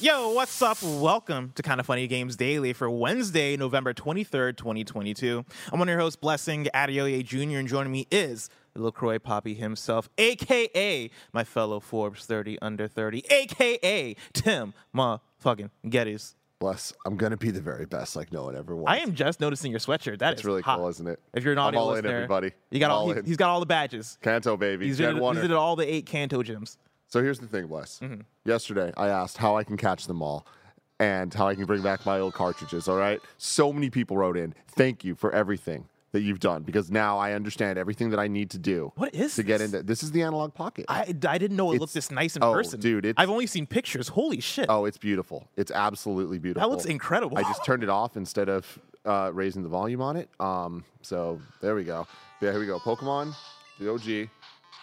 Yo, what's up? Welcome to Kind of Funny Games Daily for Wednesday, November 23rd, 2022. I'm one of your hosts, Blessing Adeoye Jr., and joining me is LaCroix Poppy himself, aka my fellow Forbes 30 under 30, aka Tim motherfucking Gettys. Bless. I'm gonna be the very best, like no one ever was. I am just noticing your sweatshirt. That It's is really hot. cool, isn't it? If you're an I'm audio all in, listener, everybody. You got all, All he, in. he's got all the badges. Kanto baby, He's Gen visited, visited all the eight Kanto gyms. So here's the thing, Bless. Mm-hmm. Yesterday, I asked how I can catch them all and how I can bring back my old cartridges. All right. So many people wrote in. Thank you for everything that you've done because now I understand everything that I need to do. What is to get this? into? This is the analog pocket. I, I didn't know it looked this nice in oh, person. dude, it's- I've only seen pictures. Holy shit. oh, it's beautiful. It's absolutely beautiful. that looks incredible. I just turned it off instead of uh, raising the volume on it. Um, so there we go. Yeah, here we go. Pokemon, the OG,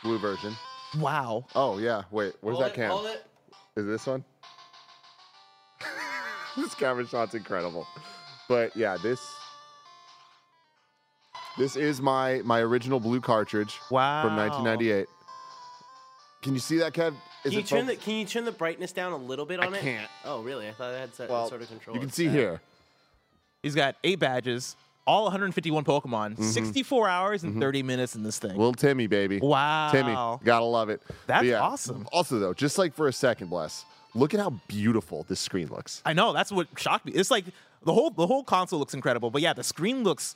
blue version. Wow. Oh yeah, wait, where's Hold that it, cam? hold it. Is it this one? this camera shot's incredible. But yeah, this this is my my original blue cartridge Wow. from 1998. Can you see that, Kev? Is Can you it turn the? Can you turn the brightness down a little bit I on it? can't. Oh, really? I thought I had set Well, sort of control. you can see here. He's got eight badges, all 151 Pokemon, Mm-hmm. 64 hours and 30 minutes in this thing. Little Timmy, baby. wow. Timmy, gotta love it. That's yeah, awesome. Also, though, just like for a second, bless. Look at how beautiful this screen looks. I know that's what shocked me. It's like the whole the whole console looks incredible, but yeah, the screen looks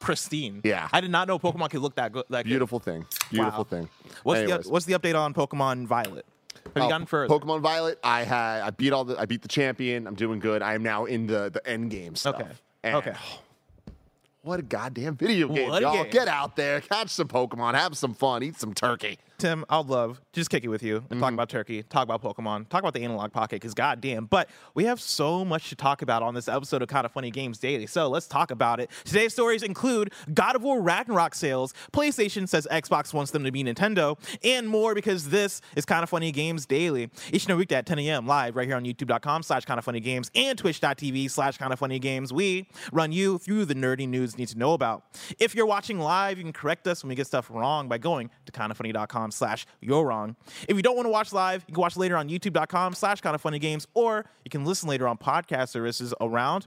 pristine. Yeah. I did not know Pokemon could look that good. That good. Beautiful thing. Beautiful Wow. thing. What's Anyways. the what's the update on Pokemon Violet? Have you Oh, gotten further? Pokemon Violet, I had I beat all the I beat the champion. I'm doing good. I am now in the the end game stuff. Okay. And Okay. What a goddamn video game, What y'all! game. Get out there, catch some Pokemon, have some fun, eat some turkey. Tim, I'd love to just kick it with you and Mm-hmm. talk about Turkey, talk about Pokemon, talk about the analog pocket, because goddamn. But we have so much to talk about on this episode of Kind of Funny Games Daily. So let's talk about it. Today's stories include God of War Ragnarok sales, PlayStation says Xbox wants them to be Nintendo, and more because this is Kind of Funny Games Daily. Each and every weekday at 10 a.m. live right here on youtube.com slash kind of funny games and twitch.tv slash kind of funny games. We run you through the nerdy news you need to know about. If you're watching live, you can correct us when we get stuff wrong by going to kindoffunny.com slash you're wrong. If you don't want to watch live, you can watch later on youtube.com slash kind of funny games, or you can listen later on podcast services around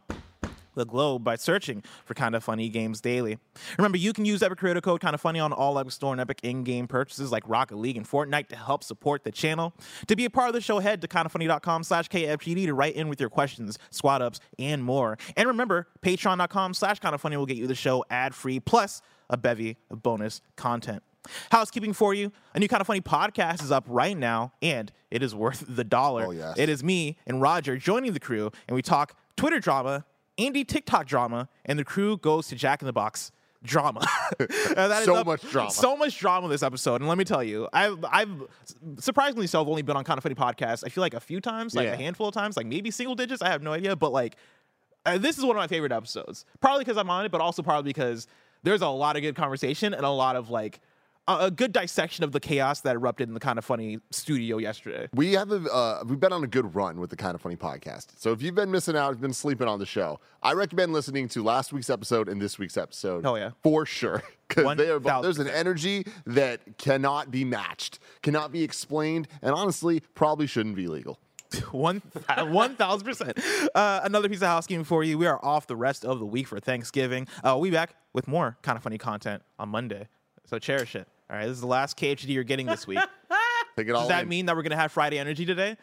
the globe by searching for Kind of Funny Games Daily. Remember, you can use Epic Creator Code Kind of Funny on all Epic Store and Epic in-game purchases like Rocket League and Fortnite to help support the channel. To be a part of the show, head to kindoffunny.com slash KFGD to write in with your questions, squad ups, and more. And remember, patreon.com slash kind of funny will get you the show ad-free plus a bevy of bonus content. Housekeeping for you. A new kind of funny podcast is up right now, and it is worth the dollar. Oh, yes. It is me and Roger joining the crew, and we talk Twitter drama, Andy TikTok drama, and the crew goes to Jack in the Box drama. So up- much drama. So much drama this episode. And let me tell you, I've, I've surprisingly so, I've only been on Kind of Funny podcast, I feel like a few times, like Yeah. a handful of times, like maybe single digits. I have no idea. But like, uh, this is one of my favorite episodes. Probably because I'm on it, but also probably because there's a lot of good conversation and a lot of like, a, good dissection of the chaos that erupted in the Kind of Funny studio yesterday. We have a uh, we've been on a good run with the kind of funny podcast. So if you've been missing out, you've been sleeping on the show, I recommend listening to last week's episode and this week's episode. Oh yeah. for sure. Because they are both- there's an energy that cannot be matched, cannot be explained, and honestly, probably shouldn't be legal. One one thousand percent. Uh, Another piece of housekeeping for you. We are off the rest of the week for Thanksgiving. Uh, we back with more kind of funny content on Monday. So cherish it. All right, this is the last KHD you're getting this week. Take it all Does that in. mean that we're gonna have Friday energy today?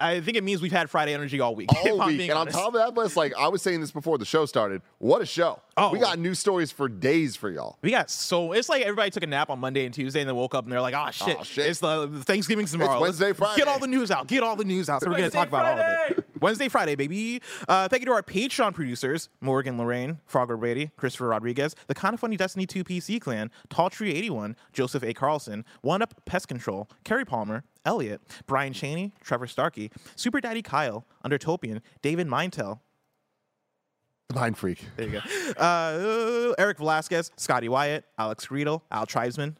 I think it means we've had Friday energy all week. all week. And on top of that, Bless, like I was saying this before the show started, what a show. Oh. We got new stories for days for y'all. we got so it's like everybody took a nap on Monday and Tuesday and then woke up and they're like, oh shit, Oh, shit. it's the Thanksgiving tomorrow. Let's Wednesday, Friday." Get all the news out. Get all the news out. So we're gonna talk about all of it. Wednesday, Friday, baby. Uh, thank you to our Patreon producers, Morgan Lorraine, Frogger Brady, Christopher Rodriguez, the Kind of Funny Destiny 2 PC clan, Tall Tree 81, Joseph A. Carlson, One Up Pest Control, Kerry Palmer, Elliot, Brian Cheney, Trevor Starkey, Super Daddy Kyle, Undertopian, David Mindtell, Mind freak. there you go. Uh, Eric Velasquez, Scotty Wyatt, Alex Riedel, Al Tribesman.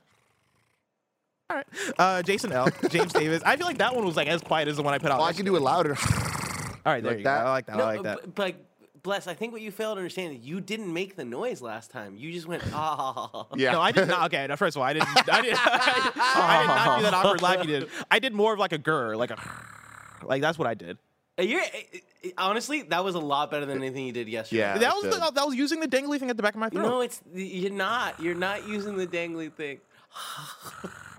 All right. Uh, Jason L, James Davis. I feel like that one was like as quiet as the one I put out. Well, I can do it louder. All right, there like you that. go. I like that. No, I like uh, that. But, but bless, I think what you failed to understand is you didn't make the noise last time. You just went ah. yeah. No, I did not. Okay, no, first of all, I didn't. I did, I did not do that awkward laugh you did. I did more of like a grr, like a, like that's what I did. Uh, you're uh, honestly that was a lot better than anything you did yesterday. Yeah. That was good. the, that was using the dangly thing at the back of my throat. No, it's you're not. You're not using the dangly thing.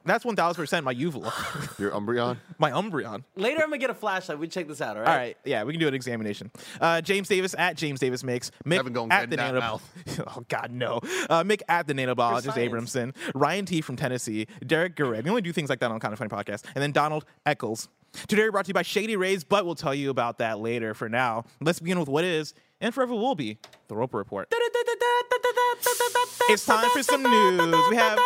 That's one thousand percent my uvula, Your Umbreon. my Umbreon. Later, I'm gonna get a flashlight. We check this out. All right. All right, yeah, we can do an examination. Uh, James Davis at James Davis makes Mick Haven't gone at get the in that nano. mouth. oh God, no. Uh, Mick at the nanobiologist science. Abramson, Ryan T from Tennessee, Derek Garrett. We only do things like that on Kind of Funny podcast, and then Donald Eccles. Today we're brought to you by Shady Rays, but we'll tell you about that later. For now, let's begin with what is and forever will be the Roper Report. It's time for some news. We have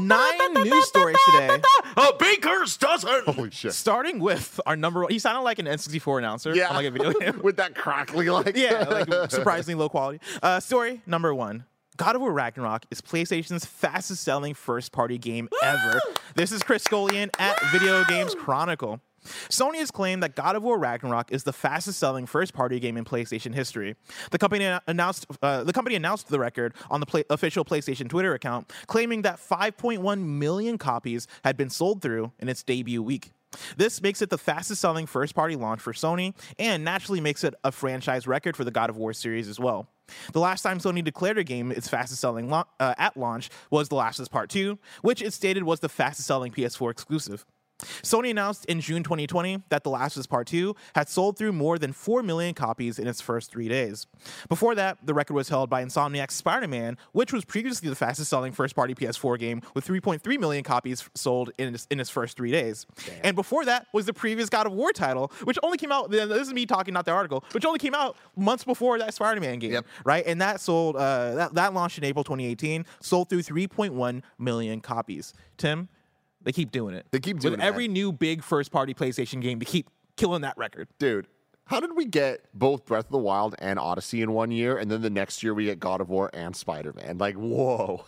nine news stories today. A baker's dozen. Holy shit. Starting with our number one. He sounded like an N64 announcer Yeah. on like a video game. With that crackly like. yeah, like surprisingly low quality. Uh, story number one. God of War Ragnarok is PlayStation's fastest selling first party game ever. This is Chris Scullion at Video Games Chronicle. Sony has claimed that God of War Ragnarok is the fastest selling first party game in PlayStation history. The company announced uh, the company announced the record on the play- official PlayStation Twitter account, claiming that 5.1 million copies had been sold through in its debut week. This makes it the fastest selling first party launch for Sony and naturally makes it a franchise record for the God of War series as well. The last time Sony declared a game its fastest selling lo- uh, at launch was The Last of Us Part 2, which it stated was the fastest selling PS4 exclusive. Sony announced in June 2020 that The Last of Us Part 2 had sold through more than 4 million copies in its first three days. Before that, the record was held by Insomniac's Spider Man, which was previously the fastest selling first party PS4 game with 3.3 million copies sold in its, in its first three days. And before that was the previous God of War title, which only came out, this is me talking, not the article, which only came out months before that Spider Man game, Yep. right? And that sold, uh, that, that launched in April 2018, sold through 3.1 million copies. Tim? They keep doing it. They keep doing it. With that. every new big first party PlayStation game, they keep killing that record. Dude, how did we get both Breath of the Wild and Odyssey in one year, and then the next year we get God of War and Spider Man? Like, whoa.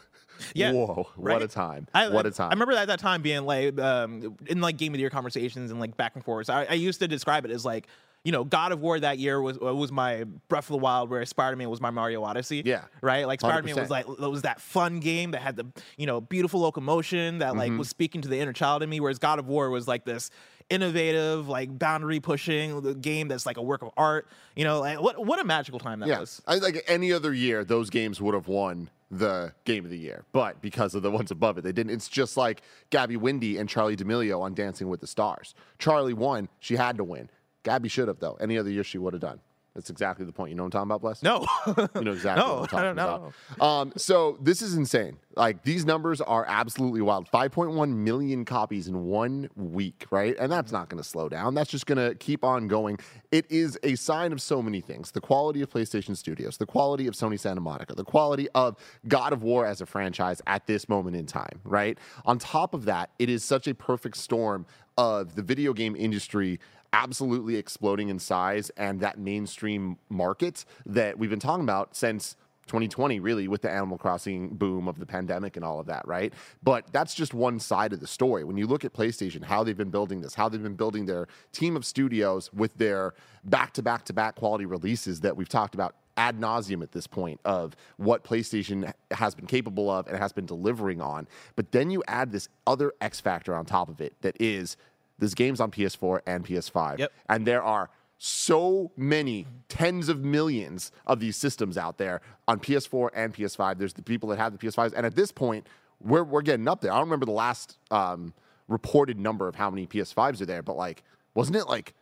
Yeah, Whoa. What a time. I, what a time. I remember at that time being like, um, in like game of the year conversations and like back and forth. I, I used to describe it as like, you know, God of War that year was was my Breath of the Wild, where Spider Man was my Mario Odyssey. Yeah. right. Like Spider Man 100%. was like it was that fun game that had the you know beautiful locomotion that like Mm-hmm. was speaking to the inner child in me, whereas God of War was like this innovative, like boundary pushing game that's like a work of art. You know, like what what a magical time that yeah. was. I, like any other year, those games would have won the game of the year. But because of the ones above it, they didn't. It's just like Gabby Windey and Charli D'Amelio on Dancing with the Stars. Charli won. She had to win. Gabby should have, though. Any other year, she would have done. That's exactly the point. You know what I'm talking about, Bless? No, You know exactly No, what I'm I talking don't about. Um, so this is insane. Like these numbers are absolutely wild. 5.1 million copies in one week, right? And that's not going to slow down. That's just going to keep on going. It is a sign of so many things: the quality of PlayStation Studios, the quality of Sony Santa Monica, the quality of God of War as a franchise at this moment in time, right? On top of that, it is such a perfect storm of the video game industry absolutely exploding in size and that mainstream market that we've been talking about since 2020 really with the animal crossing boom of the pandemic and all of that right but that's just one side of the story when you look at playstation how they've been building this how they've been building their team of studios with their back to back to back quality releases that we've talked about ad nauseum at this point of what PlayStation has been capable of and has been delivering on. But then you add this other X factor on top of it that is there's games on PS4 and PS5. Yep. And there are so many tens of millions of these systems out there on PS4 and PS5. There's the people that have the PS5s. And at this point, we're, we're getting up there. I don't remember the last um, reported number of how many PS5s are there, but like, wasn't it like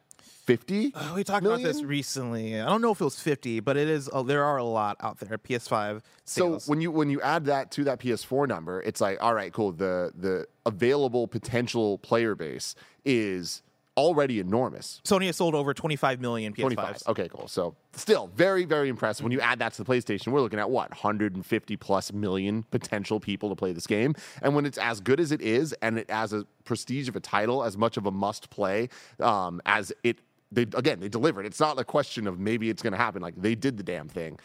50? Oh, we talked about this recently. I don't know if it was 50, but it is. Uh, there are a lot out there. PS5 sales. So when you when you add that to that PS4 number, it's like, all right, cool. The the available potential player base is already enormous. Sony has sold over 25 million PS5s. 25. Okay, cool. So still very, very impressive. When you add that to the PlayStation, we're looking at what 150 plus million potential people to play this game. And when it's as good as it is, and it as a prestige of a title, as much of a must play um, as it. They again, they delivered. It's not a question of maybe it's going to happen. Like they did the damn thing.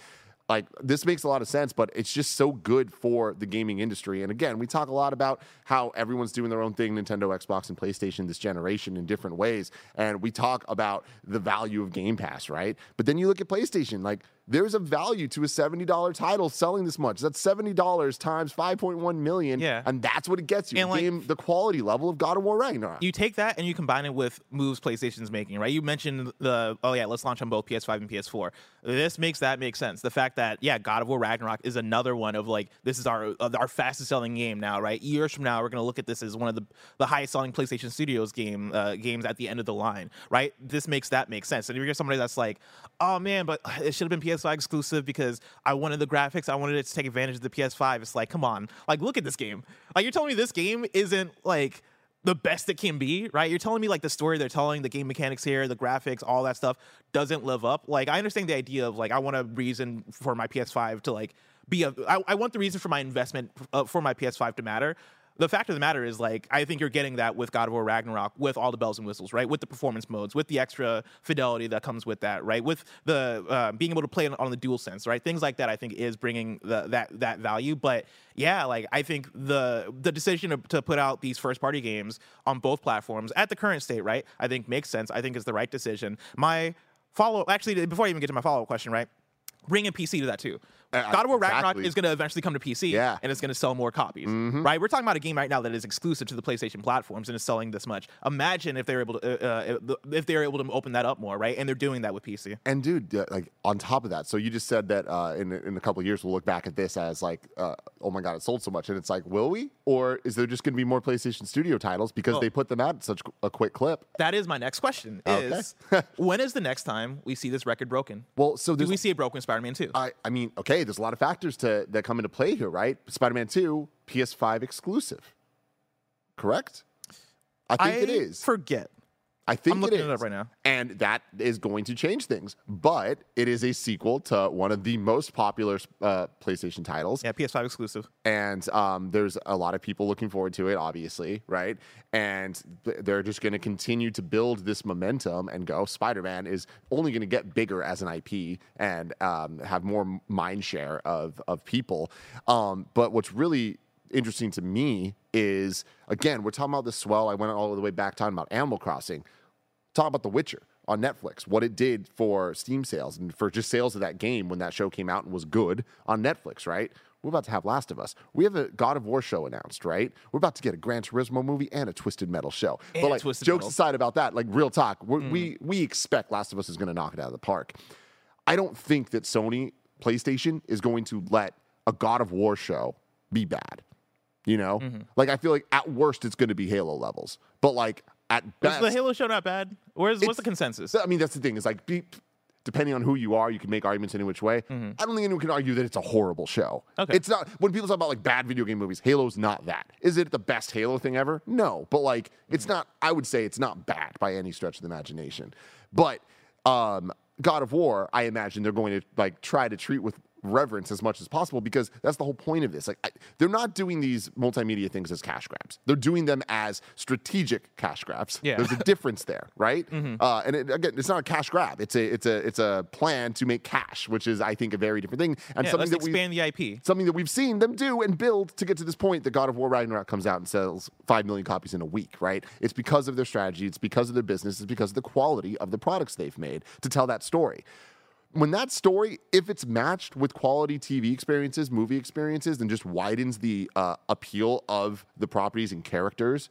Like this makes a lot of sense, but it's just so good for the gaming industry. And again, we talk a lot about how everyone's doing their own thing, Nintendo, Xbox, and PlayStation this generation in different ways. And we talk about the value of Game Pass, right? But then you look at PlayStation, like there's a value to a $70 title selling this much. That's $70 times 5.1 million. Yeah. And that's what it gets you. And, like- Game, the quality level of God of War Ragnarok. You take that and you combine it with moves PlayStation's making, right? You mentioned the oh yeah, let's launch on both PS5 and PS4. This makes that make sense. The fact that yeah, God of War Ragnarok is another one of like this is our uh, our fastest selling game now, right? Years from now, we're gonna look at this as one of the the highest selling PlayStation Studios game uh, games at the end of the line, right? This makes that make sense. And if you're somebody that's like, oh man, but it should have been PS5 exclusive because I wanted the graphics, I wanted it to take advantage of the PS5. It's like, come on, like look at this game. Like you're telling me this game isn't like the best it can be, right? You're telling me like the story they're telling, the game mechanics here, the graphics, all that stuff doesn't live up. Like I understand the idea of like I want a reason for my PS5 to like be a. I, I want the reason for my investment uh, for my PS5 to matter. The fact of the matter is, like, I think you're getting that with God of War Ragnarok, with all the bells and whistles, right? With the performance modes, with the extra fidelity that comes with that, right? With the uh, being able to play on, the dual sense, right? Things like that, I think, is bringing the, that that value. But yeah, like I think the the decision to, to put out these first party games on both platforms at the current state, right? I think makes sense. I think is the right decision. My follow, actually, before I even get to my follow up question, right? Bring a PC to that too. Uh, God of War Ragnarok exactly. is going to eventually come to PC, Yeah. and it's going to sell more copies, right? We're talking about a game right now that is exclusive to the PlayStation platforms and is selling this much. Imagine if they're able to, uh, uh, if they're able to open that up more, right? And they're doing that with PC. And dude, like on top of that, so you just said that uh, in in a couple of years we'll look back at this as like, uh, oh my god, it sold so much, and it's like, will we, or is there just going to be more PlayStation Studio titles because Well- they put them out at such a quick clip? That is my next question: Okay. Is when is the next time we see this record broken? Well, so Do we see it broken Spider-Man 2? I, I mean, okay, there's a lot of factors to that come into play here, right? Spider-Man 2, PS5 exclusive. Correct? I think it I is. Forget. I think I'm looking it it up right now. And that is going to change things. But it is a sequel to one of the most popular uh, PlayStation titles. Yeah, PS5 exclusive. and um, there's a lot of people looking forward to it, obviously, right? And they're just going to continue to build this momentum and go. Spider-Man is only going to get bigger as an IP and um, have more mind share of of people. Um, but what's really interesting to me is again, we're talking about the swell. I went all the way back talking about Animal Crossing. Talk about The Witcher on Netflix, what it did for Steam sales and for just sales of that game when that show came out and was good on Netflix, right? We're about to have Last of Us. We have a God of War show announced, right? We're about to get a Gran Turismo movie and a Twisted Metal show. And but like Twisted jokes Metal. aside about that, like real talk, we're, we we expect Last of Us is going to knock it out of the park. I don't think that Sony PlayStation is going to let a God of War show be bad. You know, Mm-hmm. like I feel like at worst it's going to be Halo levels, but like at Is best, the Halo show not bad? Where's what's the consensus? I mean, that's the thing. Is like, be, depending on who you are, you can make arguments any which way. I don't think anyone can argue that it's a horrible show. Mm-hmm. Okay. It's not. When people talk about like bad video game movies, Halo's not that. Is it the best Halo thing ever? No, but like, it's Mm-hmm. not. I would say it's not bad by any stretch of the imagination. But um, God of War, I imagine they're going to like try to treat with reverence as much as possible because that's the whole point of this. Like, I, they're not doing these multimedia things as cash grabs. They're doing them as strategic cash grabs. Yeah. There's a difference there, right? Uh, and it, again, it's not a cash grab. It's a it's a it's a plan to make cash, which is I think a very different thing and yeah, something that we expand the IP. something that we've seen them do and build to get to this point that God of War Ragnarok comes out and sells 5 million copies in a week, right? It's because of their strategy, it's because of their business, it's because of the quality of the products they've made to tell that story. When that story, if it's matched with quality TV experiences, movie experiences, then just widens the uh, appeal of the properties and characters.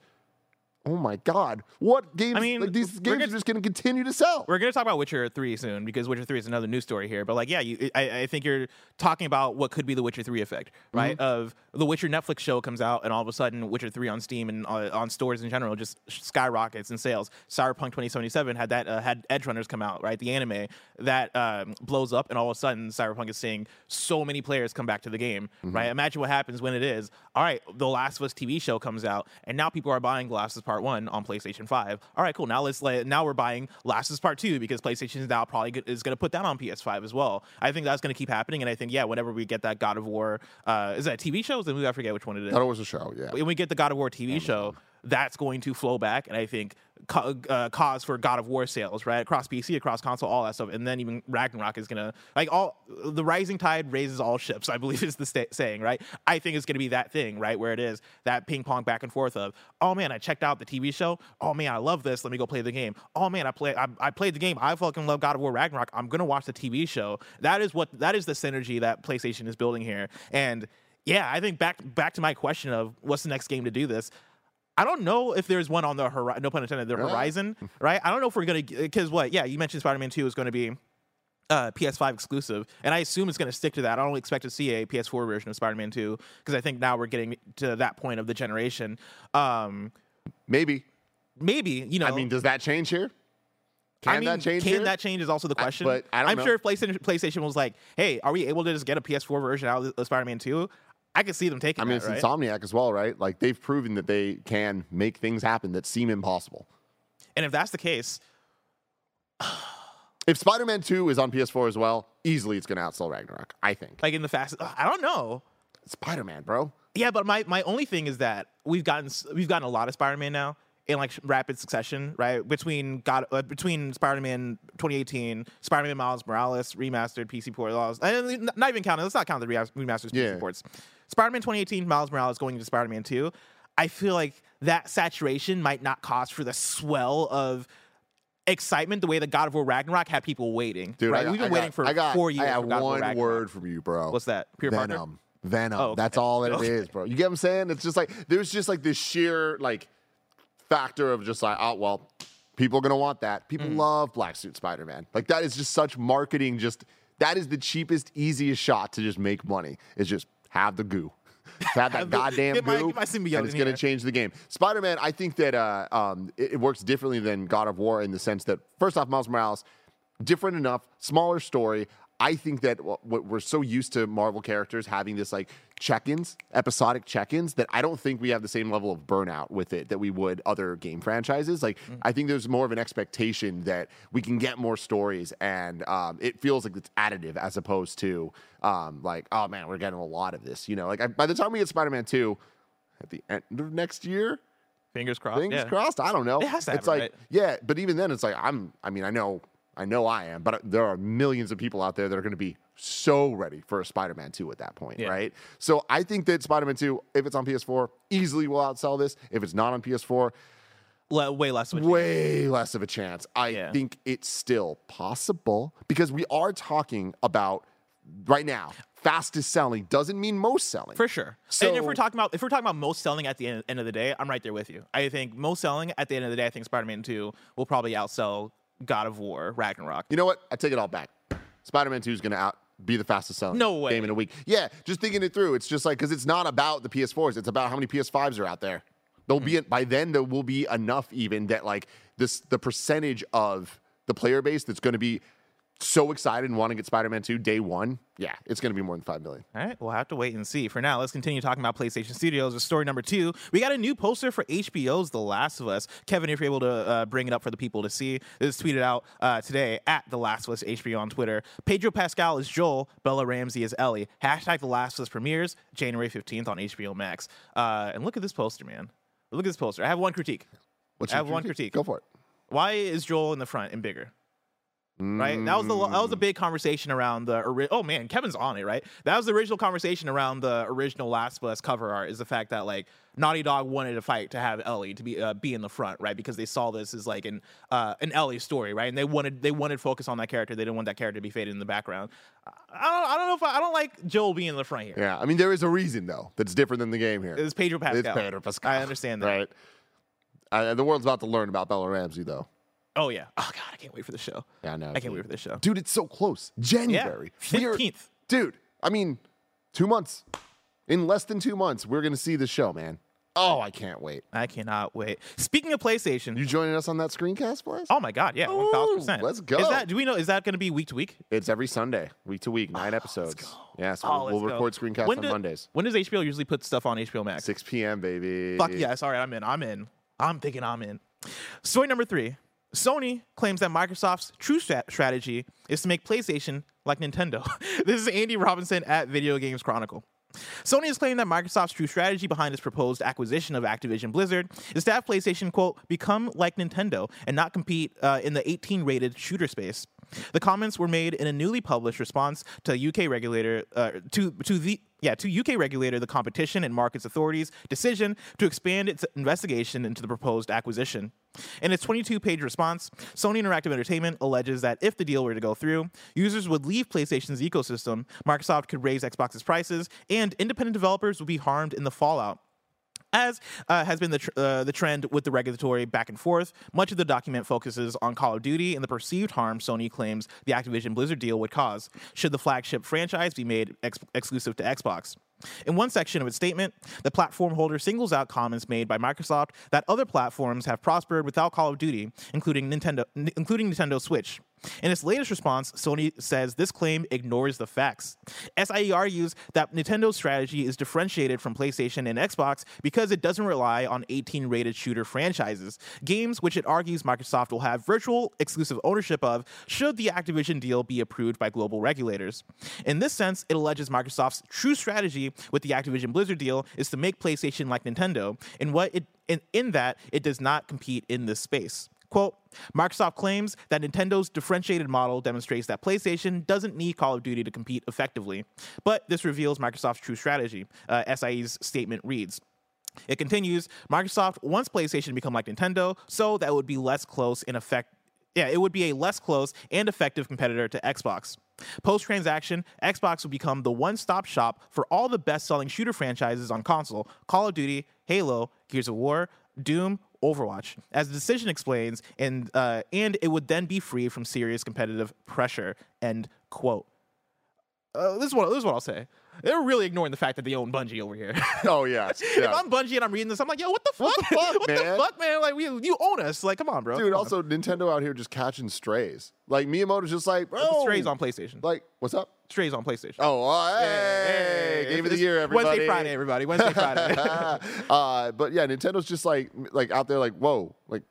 Oh my God! What games? I mean, like these games gonna- are just going to continue to sell. We're going to talk about Witcher 3 soon because Witcher 3 is another news story here. But, like, yeah, you, I, I think you're talking about what could be the Witcher 3 effect, right? Mm-hmm. Of the Witcher Netflix show comes out, and all of a sudden, Witcher 3 on Steam and uh, on stores in general just skyrockets in sales. Cyberpunk 2077 had that uh, had Edgerunners come out, right? The anime that um, blows up, and all of a sudden, Cyberpunk is seeing so many players come back to the game, Mm-hmm. right? Imagine what happens when it is. All right, The Last of Us TV show comes out, and now people are buying Last of Part One on PlayStation Five. All right, cool. Now let's let now we're buying Last of Us Part Two because PlayStation is now probably go- is going to put that on PS5 as well. I think that's going to keep happening, and I think yeah, whenever we get that God of War, uh, is that a TV show? Is the movie? I forget which one it is. That was a show, yeah. when we get the God of War TV show, that's going to flow back, and I think ca- uh, cause for God of War sales, right, across PC, across console, all that stuff, and then even Ragnarok is gonna like all the rising tide raises all ships. I believe is the saying, right? I think it's gonna be that thing, right, where it is that ping pong back and forth of, oh man, I checked out the TV show, oh man, I love this, let me go play the game. Oh man, I play, I, I played the game, I fucking love God of War Ragnarok. I'm gonna watch the TV show. That is what that is the synergy that PlayStation is building here, and yeah, I think back back to my question of what's the next game to do this. I don't know if there's one on the horizon. No pun intended. The horizon, right? I don't know if we're gonna because what? Yeah, you mentioned Spider-Man Two is going to be uh, PS5 exclusive, and I assume it's going to stick to that. I don't expect to see a PS4 version of Spider-Man Two because I think now we're getting to that point of the generation. Um, Maybe. maybe you know. I mean, does that change here? Can I mean, that change Can here? that change is also the I- question. but I don't am sure if PlayStation, PlayStation was like, "Hey, are we able to just get a PS4 version out of Spider-Man 2? I could see them taking it. I mean, that, it's right? Insomniac as well, right? Like they've proven that they can make things happen that seem impossible. And if that's the case, If Spider-Man 2 is on PS4 as well, easily it's going to outsell Ragnarok. I think. like in the fast, I don't know. Spider-Man, bro. Yeah, but my, my only thing is that we've gotten we've gotten a lot of Spider-Man now in like rapid succession, right? Between God uh, between Spider-Man 2018, Spider-Man Miles Morales remastered PC port laws, and not even counting. Let's not count the re- remasters Yeah. PC ports. Spider-Man 2018, Miles Morales going into Spider-Man 2. I feel like that saturation might not cause for the swell of excitement the way that God of War Ragnarok had people waiting. Dude, right? Got, We've been I waiting got, for I got, four years. I have for God of War one word from you, bro. What's that? Peter Parker? Venom. Venom. Oh, okay. That's all that Okay. it is, bro. You get what I'm saying? It's just like there's just like this sheer like factor of just like, oh well, people are gonna want that. People Mm. love Black Suit Spider-Man. Like that is just such marketing. Just that is the cheapest, easiest shot to just make money. It's just have the goo. Have that goddamn my- goo, my symbiote and it's gonna change the game. Spider-Man, I think that uh, um, it, it works differently than God of War in the sense that first off, Miles Morales, different enough, smaller story. I think that we're so used to Marvel characters having this like check-ins, episodic check-ins, that I don't think we have the same level of burnout with it that we would other game franchises. Like I think there's more of an expectation that we can get more stories, and um, it feels like it's additive as opposed to um, like oh man, we're getting a lot of this. You know, like I, by the time we get Spider-Man two at the end of next year, Fingers crossed. Fingers yeah. crossed. I don't know. It has to It's like right? yeah, but even then, it's like I'm. I mean, I know, I know, I am. But there are millions of people out there that are going to be so ready for a Spider-Man two at that point, Yeah. right? So I think that Spider-Man two, if it's on PS4, easily will outsell this. If it's not on PS4, Le- way less. Of a way less of a chance. I Yeah. think it's still possible because we are talking about right now. Fastest selling doesn't mean most selling. For sure. and if we're talking about if we're talking about most selling at the end, end of the day, I'm right there with you. I think most selling at the end of the day, I think Spider-Man 2 will probably outsell God of War Ragnarok. You know what? I take it all back. Spider-Man 2 is going to out be the fastest selling No way. game in a week. Yeah, just thinking it through. It's just like because it's not about the PS4s. It's about how many PS5s are out there. There'll be mm. by then there will be enough even that like this the percentage of the player base that's going to be so excited and want to get Spider-Man 2 day one. Yeah, it's going to be more than five million. All right, we'll have to wait and see. For now, let's continue talking about PlayStation Studios with story number two. We got a new poster for HBO's The Last of Us. Kevin, if you're able to uh, bring it up for the people to see, this is tweeted out uh, today at The Last of Us HBO on Twitter. Pedro Pascal is Joel, Bella Ramsey is Ellie. Hashtag The Last of Us premieres January 15th on HBO Max. Uh, and look at this poster, man. Look at this poster. I have one critique. What's I have one critique. Go for it. Why is Joel in the front and bigger? Right, that was the that was a big conversation around the ori- oh man, Kevin's on it, right? That was the original conversation around the original Last of Us cover art is the fact that like Naughty Dog wanted to fight to have Ellie to be uh, be in the front, right? Because they saw this as like an uh, an Ellie story, right? And they wanted they wanted focus on that character. They didn't want that character to be faded in the background. I don't I don't know if I, I don't like Joel being in the front here. Yeah, I mean there is a reason though that's different than the game here. It's Pedro Pascal. It's Pedro Pascal. I understand that. Right. Uh, the world's about to learn about Bella Ramsey though. Oh yeah. Oh god, I can't wait for the show. Yeah, I know. I can't wait for this show. Dude, it's so close. January. 15th. Dude, I mean, two months. In less than two months, we're going to see the show, man. Oh, I can't wait. I cannot wait. Speaking of PlayStation, You joining us on that screencast us? Oh my god, yeah, one thousand percent. let's go. Is that? Do we know? Is that going to be week to week? It's every Sunday, week to week, oh, nine episodes. Yeah, so Oh, we'll, record screencasts When on do- Mondays. When does HBO usually put stuff on HBO Max? 6 p.m., baby. Fuck yes, all right, I'm in. I'm in. I'm thinking I'm in. Story number three. Sony claims that Microsoft's true strat- strategy is to make PlayStation like Nintendo. this is Andy Robinson at Video Games Chronicle. Sony has claimed that Microsoft's true strategy behind its proposed acquisition of Activision Blizzard is to have PlayStation, quote, become like Nintendo and not compete uh, in the 18 rated shooter space. The comments were made in a newly published response to UK regulator uh, to to the yeah to UK regulator the Competition and Markets Authority's decision to expand its investigation into the proposed acquisition. In its 22-page response, Sony Interactive Entertainment alleges that if the deal were to go through, users would leave PlayStation's ecosystem, Microsoft could raise Xbox's prices, and independent developers would be harmed in the fallout. As uh, has been the, tr- uh, the trend with the regulatory back and forth, much of the document focuses on Call of Duty and the perceived harm Sony claims the Activision Blizzard deal would cause should the flagship franchise be made ex- exclusive to Xbox. In one section of its statement, the platform holder singles out comments made by Microsoft that other platforms have prospered without Call of Duty, including Nintendo, n- including Nintendo Switch. In its latest response, Sony says this claim ignores the facts. SIE argues that Nintendo's strategy is differentiated from PlayStation and Xbox because it doesn't rely on 18 rated shooter franchises, games which it argues Microsoft will have virtual exclusive ownership of should the Activision deal be approved by global regulators. In this sense, it alleges Microsoft's true strategy with the Activision Blizzard deal is to make PlayStation like Nintendo, in what it in, in that it does not compete in this space. Quote, Microsoft claims that Nintendo's differentiated model demonstrates that PlayStation doesn't need Call of Duty to compete effectively. But this reveals Microsoft's true strategy, uh, SIE's statement reads. It continues Microsoft wants PlayStation to become like Nintendo, so that would be less close in effect. Yeah, it would be a less close and effective competitor to Xbox. Post transaction, Xbox would become the one stop shop for all the best selling shooter franchises on console Call of Duty, Halo, Gears of War, Doom, Overwatch, as the decision explains, and uh, and it would then be free from serious competitive pressure. End quote. Uh, this is what this is what I'll say. They're really ignoring the fact that they own Bungie over here. Oh yeah, if. I'm Bungie and I'm reading this, I'm like, yo, what the fuck? What the fuck, what the man? fuck, man? Like, we, you own us. Like, come on, bro. dude. Come on. Also, Nintendo out here just catching strays. Like Miyamoto's just like, bro, Strays on PlayStation. Like, what's up? Strays on PlayStation. Oh, uh, hey, Hey, game of the year, everybody. Wednesday, Friday, everybody. Wednesday, Friday. uh, but yeah, Nintendo's just like, like out there, like, whoa, like,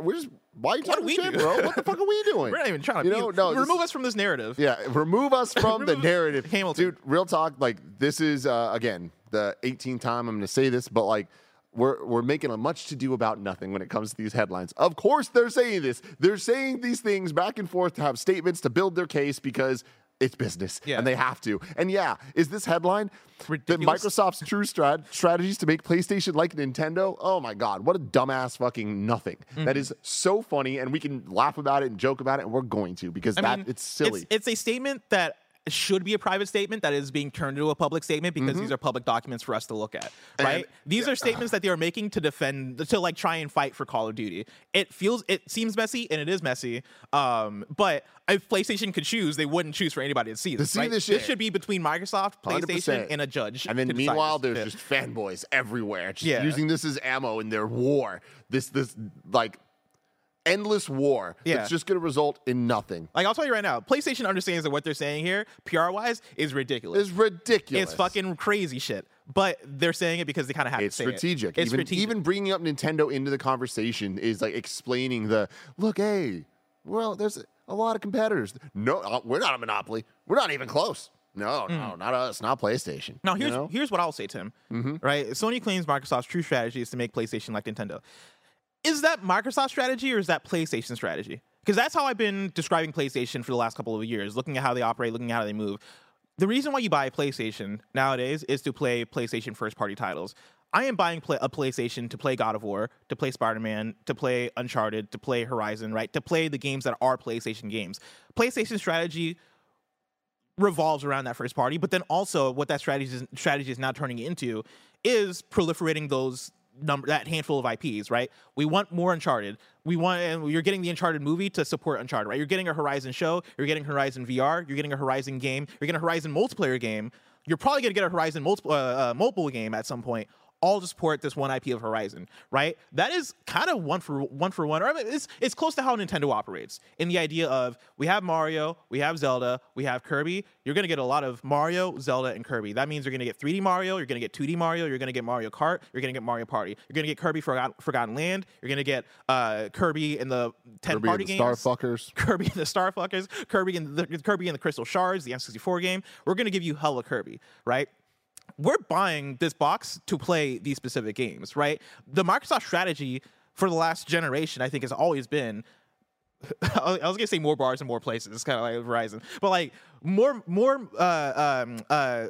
we're just, why are you talking shit, bro? What the fuck are we doing? We're not even trying to You know, be- no, this- remove us from this narrative. Yeah, remove us from the narrative. Hamilton. Dude, real talk, like this is uh, again the 18th time I'm going to say this, but like we're we're making a much to do about nothing when it comes to these headlines. Of course they're saying this. They're saying these things back and forth to have statements to build their case because it's business Yeah. and they have to. And yeah, is this headline that Microsoft's true strat- strategies to make PlayStation like Nintendo? Oh my god, what a dumbass fucking nothing. Mm-hmm. That is so funny and we can laugh about it and joke about it and we're going to because I that mean, it's silly. It's, a statement that should be a private statement that is being turned into a public statement because Mm-hmm. these are public documents for us to look at, right? these are statements that they are making to defend, to like try and fight for Call of Duty. It feels, it seems messy, and it is messy. Um, but if PlayStation could choose, they wouldn't choose for anybody to see this. see right? this shit. should be between Microsoft, PlayStation, 100%. and a judge. And then meanwhile, there's shit. just fanboys everywhere, just Yeah. using this as ammo in their war. This this like endless war Yeah. that's just going to result in nothing. like I'll tell you right now, PlayStation understands that what they're saying here, PR wise, is ridiculous. It's ridiculous. It's fucking crazy shit. But they're saying it because they kind of have It's to say strategic. it. It's even strategic. even bringing up Nintendo into the conversation is like explaining the look. Hey, well, there's a lot of competitors. No, uh, we're not a monopoly. We're not even close. No, no, not us. Not PlayStation. Now you here's know? here's what I'll say, Tim. Right? Sony claims Microsoft's true strategy is to make PlayStation like Nintendo. Is that Microsoft strategy or is that PlayStation strategy? Because that's how I've been describing PlayStation for the last couple of years, looking at how they operate, looking at how they move. The reason why you buy a PlayStation nowadays is to play PlayStation first party titles. I am buying play- a PlayStation to play God of War, to play Spider Man, to play Uncharted, to play Horizon, right? To play the games that are PlayStation games. PlayStation strategy revolves around that first party, but then also what that strategy is, strategy is now turning into is proliferating those number that handful of IPs, right? We want more Uncharted. We want and you're getting the Uncharted movie to support Uncharted, right? You're getting a Horizon show, you're getting Horizon VR, you're getting a Horizon game, you're getting a Horizon multiplayer game. You're probably going to get a Horizon uh, uh, mobile game at some point. All to support this one IP of Horizon, right? That is kind of one for one for one, or I mean, it's it's close to how Nintendo operates in the idea of we have Mario, we have Zelda, we have Kirby. You're gonna get a lot of Mario, Zelda, and Kirby. That means you're gonna get 3D Mario, you're gonna get 2D Mario, you're gonna get Mario Kart, you're gonna get Mario Party, you're gonna get Kirby Forgotten, Forgotten Land, you're gonna get uh, Kirby in the 10 Kirby party and the games. Starfuckers. Kirby and the Starfuckers, Kirby and the Kirby and the Crystal Shards, the N64 game. We're gonna give you hella Kirby, right? We're buying this box to play these specific games, right? The Microsoft strategy for the last generation, I think, has always been. I was gonna say more bars and more places. It's kind of like Verizon, but like more, more, uh, um, uh,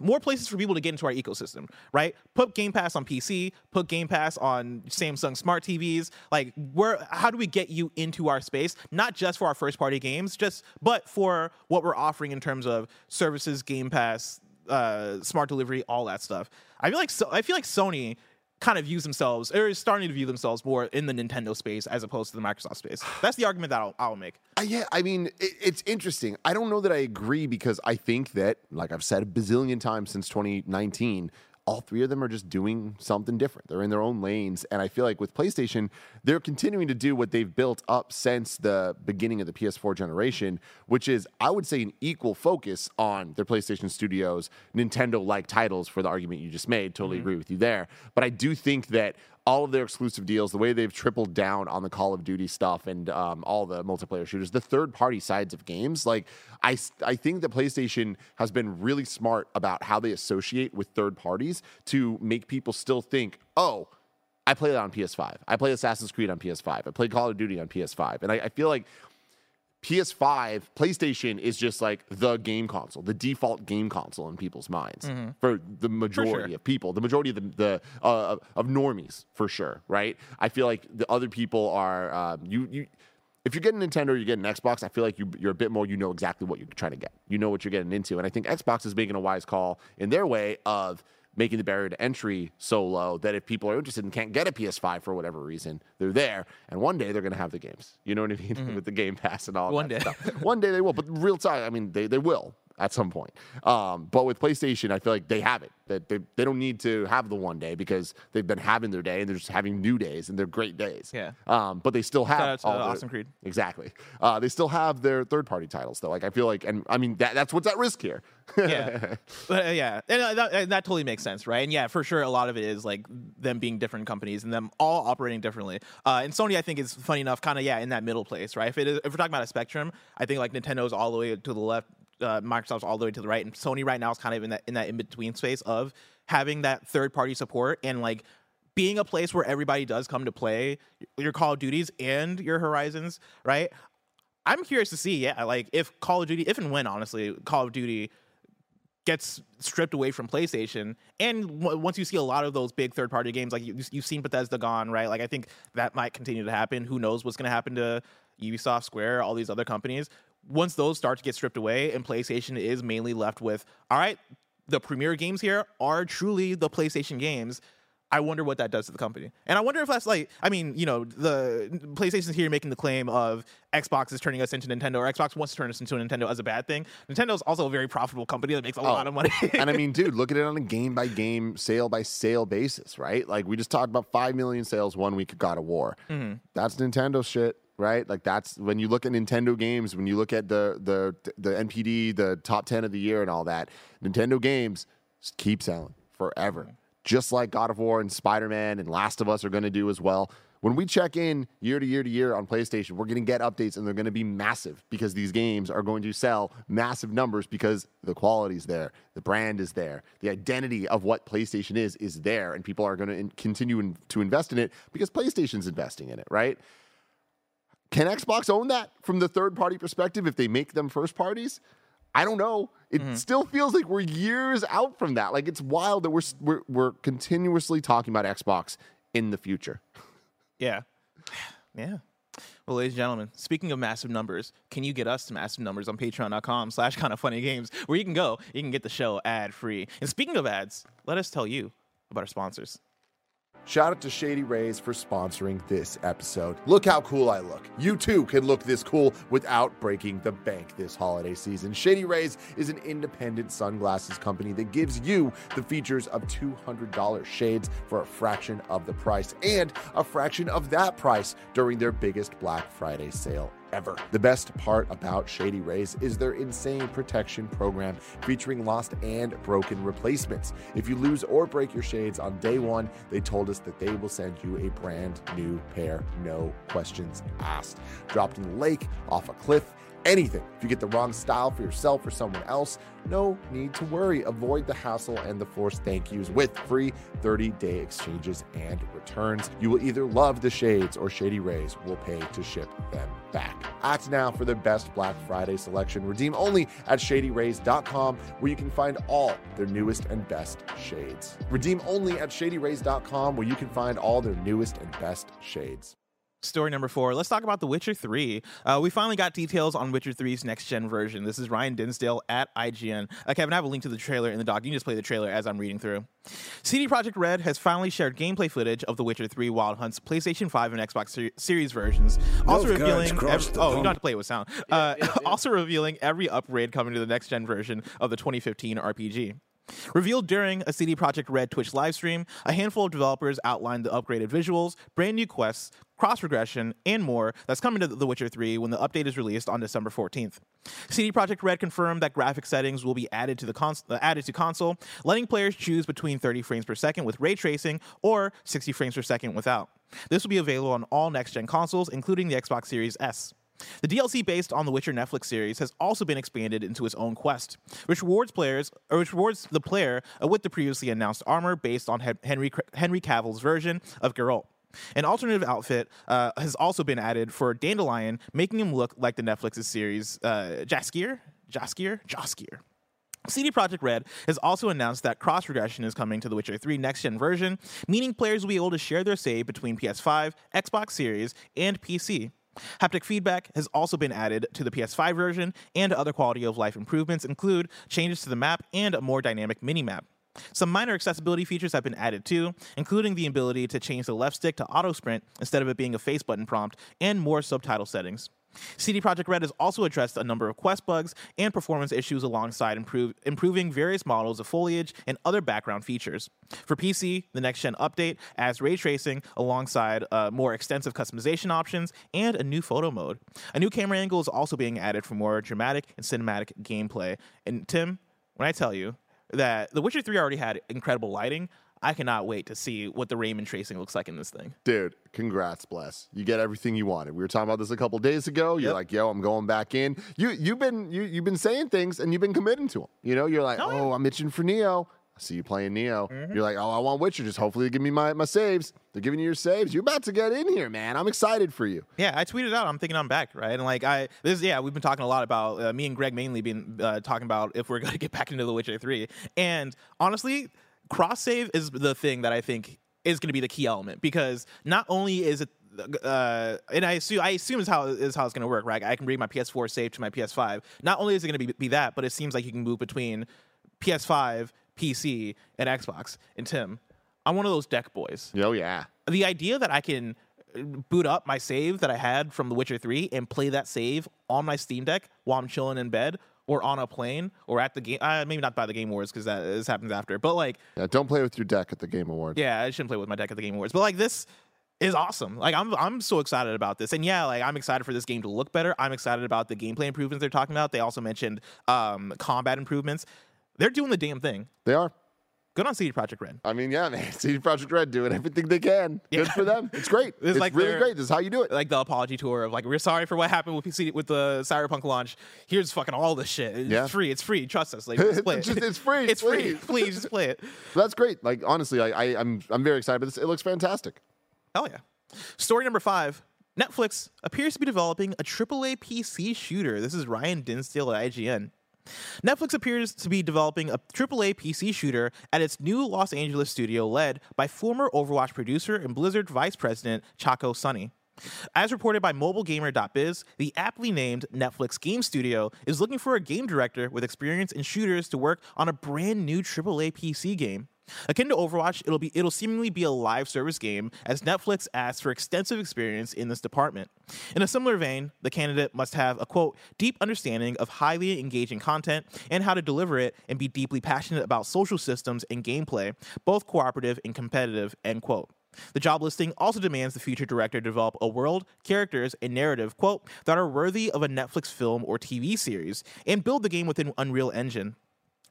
more places for people to get into our ecosystem, right? Put Game Pass on PC, put Game Pass on Samsung smart TVs. Like, where? How do we get you into our space? Not just for our first party games, just but for what we're offering in terms of services, Game Pass, uh, smart delivery, all that stuff. I feel like so, I feel like Sony kind of views themselves or is starting to view themselves more in the Nintendo space as opposed to the Microsoft space. That's the argument that I'll, I'll make. Uh, yeah, I mean, it, it's interesting. I don't know that I agree because I think that, like I've said a bazillion times since 2019, all three of them are just doing something different. They're in their own lanes. And I feel like with PlayStation, they're continuing to do what they've built up since the beginning of the PS4 generation, which is, I would say, an equal focus on their PlayStation Studios, Nintendo like titles for the argument you just made. Totally mm-hmm. agree with you there. But I do think that all of their exclusive deals, the way they've tripled down on the Call of Duty stuff and um, all the multiplayer shooters, the third party sides of games, like I, I think that PlayStation has been really smart about how they associate with third parties to make people still think, oh, I play that on PS5. I play Assassin's Creed on PS5. I play Call of Duty on PS5. And I, I feel like PS5, PlayStation is just like the game console, the default game console in people's minds for the majority sure. of people, the majority of the, the uh, of normies for sure, right? I feel like the other people are um, you you. If you're getting Nintendo or you're getting Xbox, I feel like you, you're a bit more. You know exactly what you're trying to get. You know what you're getting into, and I think Xbox is making a wise call in their way of making the barrier to entry so low that if people are interested and can't get a PS5 for whatever reason, they're there, and one day they're going to have the games. You know what I mean? Mm-hmm. With the Game Pass and all One that day. stuff. One day they will, but real time, I mean, they, they will at some point. Um, but with PlayStation, I feel like they have it. That they, they don't need to have the one day because they've been having their day and they're just having new days and they're great days. Yeah. Um, but they still have Shout out to, all their- Awesome Creed. Exactly. Uh, they still have their third party titles though. Like I feel like, and I mean that that's what's at risk here. yeah, but uh, yeah, and uh, that, and that totally makes sense, right? And yeah, for sure, a lot of it is like them being different companies and them all operating differently. Uh, and Sony, I think, is funny enough, kind of yeah, in that middle place, right? If it is, if we're talking about a spectrum, I think like Nintendo's all the way to the left, uh, Microsoft's all the way to the right, and Sony right now is kind of in that in that in between space of having that third party support and like being a place where everybody does come to play your Call of Duties and your Horizons, right? I'm curious to see, yeah, like if Call of Duty, if and when, honestly, Call of Duty gets stripped away from PlayStation, and w- once you see a lot of those big third-party games, like you, you've seen Bethesda gone, right? Like I think that might continue to happen. Who knows what's going to happen to Ubisoft, Square, all these other companies? Once those start to get stripped away, and PlayStation is mainly left with, all right, the premier games here are truly the PlayStation games. I wonder what that does to the company. And I wonder if that's like, I mean, you know, the PlayStation's here making the claim of Xbox is turning us into Nintendo, or Xbox wants to turn us into a Nintendo as a bad thing. Nintendo's also a very profitable company that makes a lot of money. and I mean, dude, look at it on a game by game, sale by sale basis, right? Like we just talked about five million sales one week of God of War. Mm-hmm. That's Nintendo shit, right? Like that's when you look at Nintendo games, when you look at the the the NPD, the top ten of the year, and all that. Nintendo games keep selling forever, mm-hmm. just like God of War and Spider Man and Last of Us are going to do as well. When we check in year to year to year on PlayStation, we're going to get updates and they're going to be massive because these games are going to sell massive numbers because the quality's there, the brand is there, the identity of what PlayStation is is there, and people are going to in- continue in- to invest in it because PlayStation's investing in it, right? Can Xbox own that from the third party perspective if they make them first parties? I don't know. It mm-hmm. still feels like we're years out from that. Like it's wild that we're, we're we're continuously talking about Xbox in the future. yeah. Yeah. Well, ladies and gentlemen, speaking of massive numbers, can you get us to massive numbers on patreon.com slash kind of funny games where you can go, you can get the show ad free. And speaking of ads, let us tell you about our sponsors. Shout out to Shady Rays for sponsoring this episode. Look how cool I look. You too can look this cool without breaking the bank this holiday season. Shady Rays is an independent sunglasses company that gives you the features of $200 shades for a fraction of the price and a fraction of that price during their biggest Black Friday sale ever. The best part about Shady Rays is their insane protection program featuring lost and broken replacements. If you lose or break your shades on day one, they told us that they will send you a brand new pair, no questions asked. Dropped in the lake, off a cliff, anything. If you get the wrong style for yourself or someone else, no need to worry. Avoid the hassle and the forced thank yous with free 30 day exchanges and returns. You will either love the shades or Shady Rays will pay to ship them back. Act now for the best Black Friday selection. Redeem only at shadyrays.com where you can find all their newest and best shades. Redeem only at shadyrays.com where you can find all their newest and best shades. Story number four. Let's talk about The Witcher 3. Uh, we finally got details on Witcher 3's next gen version. This is Ryan Dinsdale at IGN. Uh, Kevin, I have a link to the trailer in the doc. You can just play the trailer as I'm reading through. CD Projekt Red has finally shared gameplay footage of The Witcher 3 Wild Hunt's PlayStation 5 and Xbox ser- Series versions. Also Those revealing. Every, the oh, you pond. don't to play it with sound. Uh, also revealing every upgrade coming to the next gen version of the 2015 RPG. Revealed during a CD Projekt Red Twitch livestream, a handful of developers outlined the upgraded visuals, brand new quests, cross progression, and more that's coming to The Witcher 3 when the update is released on December 14th. CD Projekt Red confirmed that graphic settings will be added to the cons- uh, added to console, letting players choose between 30 frames per second with ray tracing or 60 frames per second without. This will be available on all next gen consoles, including the Xbox Series S. The DLC based on the Witcher Netflix series has also been expanded into its own quest, which rewards players or which rewards the player with the previously announced armor based on Henry Henry Cavill's version of Geralt. An alternative outfit uh, has also been added for Dandelion, making him look like the Netflix's series uh, Jaskier, Jaskier, Jaskier. CD Projekt Red has also announced that cross progression is coming to the Witcher 3 next gen version, meaning players will be able to share their save between PS5, Xbox Series, and PC. Haptic feedback has also been added to the PS5 version, and other quality of life improvements include changes to the map and a more dynamic minimap. Some minor accessibility features have been added too, including the ability to change the left stick to auto sprint instead of it being a face button prompt, and more subtitle settings. CD Projekt Red has also addressed a number of quest bugs and performance issues alongside improve, improving various models of foliage and other background features. For PC, the next gen update adds ray tracing alongside uh, more extensive customization options and a new photo mode. A new camera angle is also being added for more dramatic and cinematic gameplay. And Tim, when I tell you that The Witcher 3 already had incredible lighting, I cannot wait to see what the Raymond tracing looks like in this thing. Dude, congrats, bless. You get everything you wanted. We were talking about this a couple days ago. You're Yep. like, yo, I'm going back in. You you've been you you've been saying things and you've been committing to them. You know, you're like, Oh, oh, yeah. I'm itching for Neo. I see you playing Neo. You're like, oh, I want Witcher. Just hopefully give me my, my saves. They're giving you your saves. You're about to get in here, man. I'm excited for you. Yeah, I tweeted out. I'm thinking I'm back, right? And like I, this, yeah, we've been talking a lot about uh, me and Greg mainly been uh, talking about if we're going to get back into The Witcher Three. And honestly, cross save is the thing that I think is going to be the key element because not only is it. Uh, and I assume I assume is how is how it's going to work, right? I can bring my PS4 save to my PS5. Not only is it going to be, be that, but it seems like you can move between PS5, PC, and Xbox. And Tim, I'm one of those deck boys Oh yeah. the idea that I can uh, boot up my save that I had from The Witcher 3 and play that save on my Steam Deck while I'm chilling in bed or on a plane or at the game. Uh, maybe not by the Game Awards because that this happens after. But like, Yeah, don't play with your deck at the Game Awards. yeah, I shouldn't play with my deck at the Game Awards. But like this is awesome. Like I'm I'm so excited about this. And yeah, like I'm excited for this game to look better. I'm excited about the gameplay improvements they're talking about. They also mentioned um, combat improvements. They're doing the damn thing. They are. Good on CD Projekt Red. I mean, yeah, man. CD Projekt Red doing everything they can. Yeah. Good for them. It's great. It's It's, like really great. This is how you do it. like the apology tour of like we're sorry for what happened with PC with the Cyberpunk launch. Here's fucking all this shit. It's Yeah. free. It's free. Trust us. Like just play it. just- it's free, it's free. please. Just play it. That's great. Like honestly, I, I I'm I'm very excited. But this, it looks fantastic. Hell yeah. Story number five. Netflix appears to be developing a AAA PC shooter. This is Ryan Dinsdale at IGN. Netflix appears to be developing a AAA PC shooter at its new Los Angeles studio led by former Overwatch producer and Blizzard vice president Chacko Sonny. As reported by MobileGamer.biz, the aptly named Netflix Game Studio is looking for a game director with experience in shooters to work on a brand new AAA PC game. Akin to Overwatch, it'll be it'll seemingly be a live service game as Netflix asks for extensive experience in this department. In a similar vein, the candidate must have a quote deep understanding of highly engaging content and how to deliver it and be deeply passionate about social systems and gameplay, both cooperative and competitive, end quote. The job listing also demands the future director develop a world, characters, and narrative, quote, that are worthy of a Netflix film or TV series, and build the game within Unreal Engine.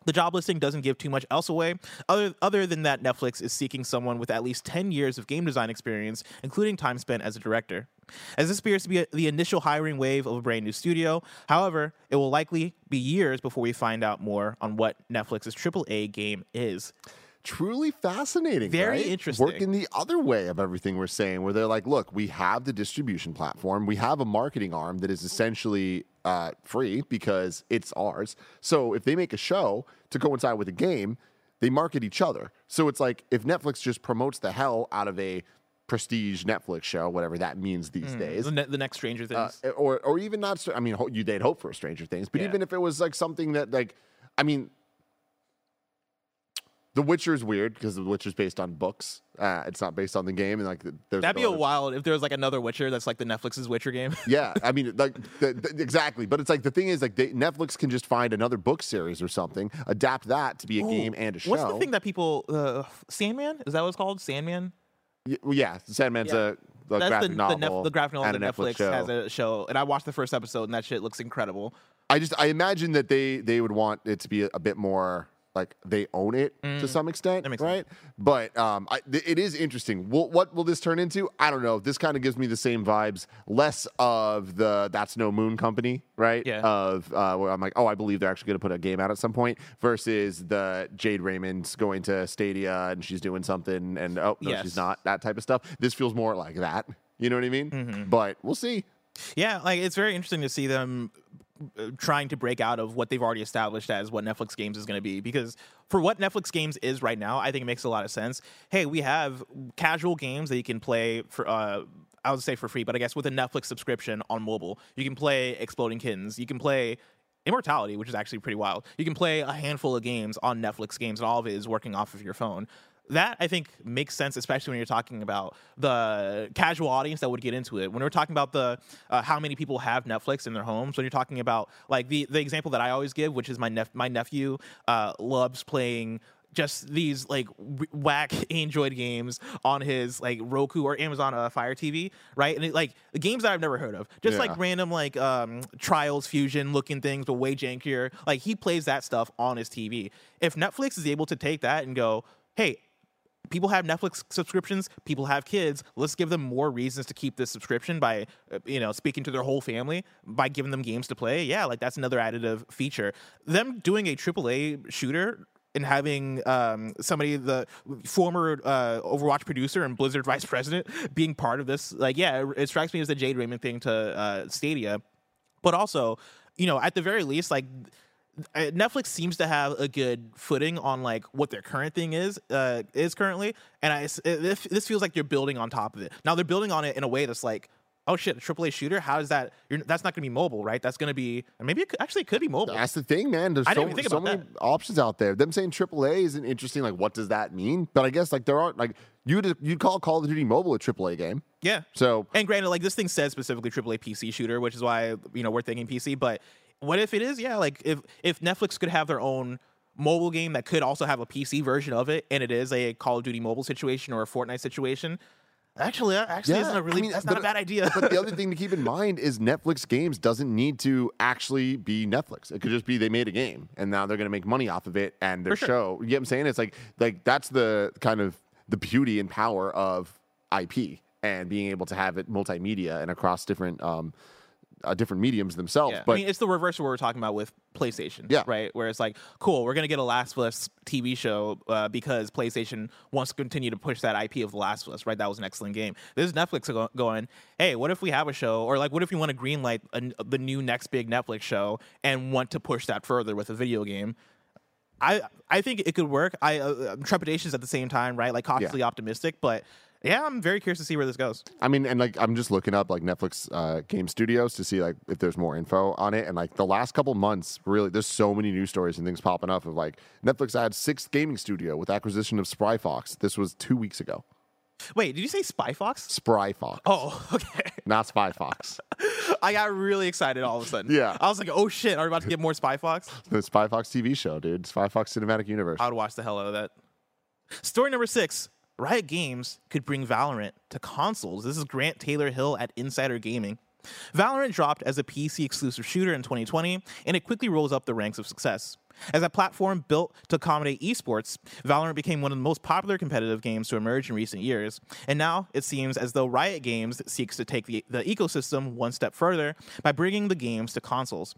The job listing doesn't give too much else away, other, other than that Netflix is seeking someone with at least 10 years of game design experience, including time spent as a director. As this appears to be a, the initial hiring wave of a brand new studio, however, it will likely be years before we find out more on what Netflix's AAA game is. Truly fascinating. Very right? interesting. Working the other way of everything we're saying, where they're like, look, we have the distribution platform, we have a marketing arm that is essentially uh, free because it's ours. So if they make a show to coincide with a game, they market each other. So it's like if Netflix just promotes the hell out of a prestige Netflix show, whatever that means these days. The, ne- the next Stranger Things. Uh, or or even not. I mean, you they'd hope for Stranger Things, but Yeah. even if it was like something that like, I mean, The Witcher is weird because The Witcher is based on books. Uh, it's not based on the game, and like there's That'd be a wild if there was like another Witcher that's like the Netflix's Witcher game. Yeah, I mean, like the, the- exactly. But it's like the thing is, like they, Netflix can just find another book series or something, adapt that to be a game and a show. What's the thing that people uh, Sandman? Is that what it's called? Sandman? Y- well, yeah, Sandman's Yeah. a, a That's graphic the, novel. the, Nef- the graphic novel and that Netflix, Netflix, has a show, and I watched the first episode, and that shit looks incredible. I just I imagine that they they would want it to be a, a bit more like they own it to some extent, Mm. Right? But um, I, th- it is interesting. What will this turn into? I don't know. This kind of gives me the same vibes, less of the That's No Moon Company, right? Yeah. Of uh, where I'm like, oh, I believe they're actually going to put a game out at some point, versus the Jade Raymond's going to Stadia and she's doing something, and oh no, Yes. she's not. That type of stuff. This feels more like that. You know what I mean? Mm-hmm. But we'll see. Yeah, like it's very interesting to see them trying to break out of what they've already established as what Netflix games is going to be because for what Netflix games is right now, I think it makes a lot of sense. Hey, we have casual games that you can play for uh I would say for free, but I guess with a Netflix subscription on mobile. You can play Exploding Kittens, you can play Immortality, which is actually pretty wild. You can play a handful of games on Netflix games and all of it is working off of your phone that I think makes sense, especially when you're talking about the casual audience that would get into it. When we're talking about the uh, how many people have Netflix in their homes, when you're talking about like the the example that I always give, which is my nep- my nephew uh, loves playing just these like whack Android games on his like Roku or Amazon uh, Fire TV, right? And it, like games that I've never heard of, just like random like um, Trials Fusion looking things, but way jankier. Like he plays that stuff on his TV. If Netflix is able to take that and go, hey, people have Netflix subscriptions, people have kids. Let's give them more reasons to keep this subscription by, uh, you know, speaking to their whole family by giving them games to play. Yeah, like that's another additive feature. Them doing a AAA shooter and having um, somebody, the former uh, Overwatch producer and Blizzard vice president, being part of this, like, yeah, it, it strikes me as the Jade Raymond thing to uh, Stadia. But also, you know, at the very least, like Netflix seems to have a good footing on like what their current thing is uh, is currently, and I this feels like you're building on top of it. Now they're building on it in a way that's like, oh shit, a AAA shooter. How is that? You're, that's not going to be mobile, right? That's going to be maybe it could, actually it could be mobile. That's the thing, man. There's I so, so many options out there. Them saying AAA isn't interesting. Like, what does that mean? But I guess like there aren't like you'd you'd call Call of Duty Mobile a AAA game. yeah. So And granted, like this thing says specifically AAA PC shooter, which is why you know we're thinking PC. But what if it is? Yeah, like if if Netflix could have their own mobile game that could also have a PC version of it, and it is a Call of Duty mobile situation or a Fortnite situation. Actually, actually Yeah, isn't a really. I mean, that's not a bad idea. but the other thing to keep in mind is Netflix games doesn't need to actually be Netflix. It could just be they made a game and now they're going to make money off of it and their sure. show. You get what I'm saying? It's like like that's the kind of the beauty and power of IP and being able to have it multimedia and across different um uh, different mediums themselves. Yeah. But I mean, it's the reverse of what we're talking about with PlayStation. Yeah. Right. Where it's like, cool, we're gonna get a Last of Us TV show uh, because PlayStation wants to continue to push that IP of The Last of Us. Right. That was an excellent game. This is Netflix go- going, hey, what if we have a show, or like, what if you want to greenlight a, the new next big Netflix show and want to push that further with a video game? I I think it could work. I uh, trepidations at the same time, right? Like cautiously optimistic, but yeah, I'm very curious to see where this goes. I mean, and like I'm just looking up like Netflix uh, game studios to see like if there's more info on it. And like the last couple months, really, there's so many news stories and things popping up of like Netflix had sixth gaming studio with acquisition of Spry Fox. This was two weeks ago. Wait, did you say Spy Fox? Spry Fox, Oh, okay. not Spy Fox. I got really excited all of a sudden. Yeah. I was like, oh shit, are we about to get more Spy Fox? the Spy Fox TV show, dude. Spy Fox Cinematic Universe. I would watch the hell out of that. Story number six Riot Games could bring Valorant to consoles. This is Grant Taylor Hill at Insider Gaming. Valorant dropped as a PC exclusive shooter in 2020, and it quickly rose up the ranks of success. As a platform built to accommodate esports, Valorant became one of the most popular competitive games to emerge in recent years. And now it seems as though Riot Games seeks to take the, the ecosystem one step further by bringing the games to consoles.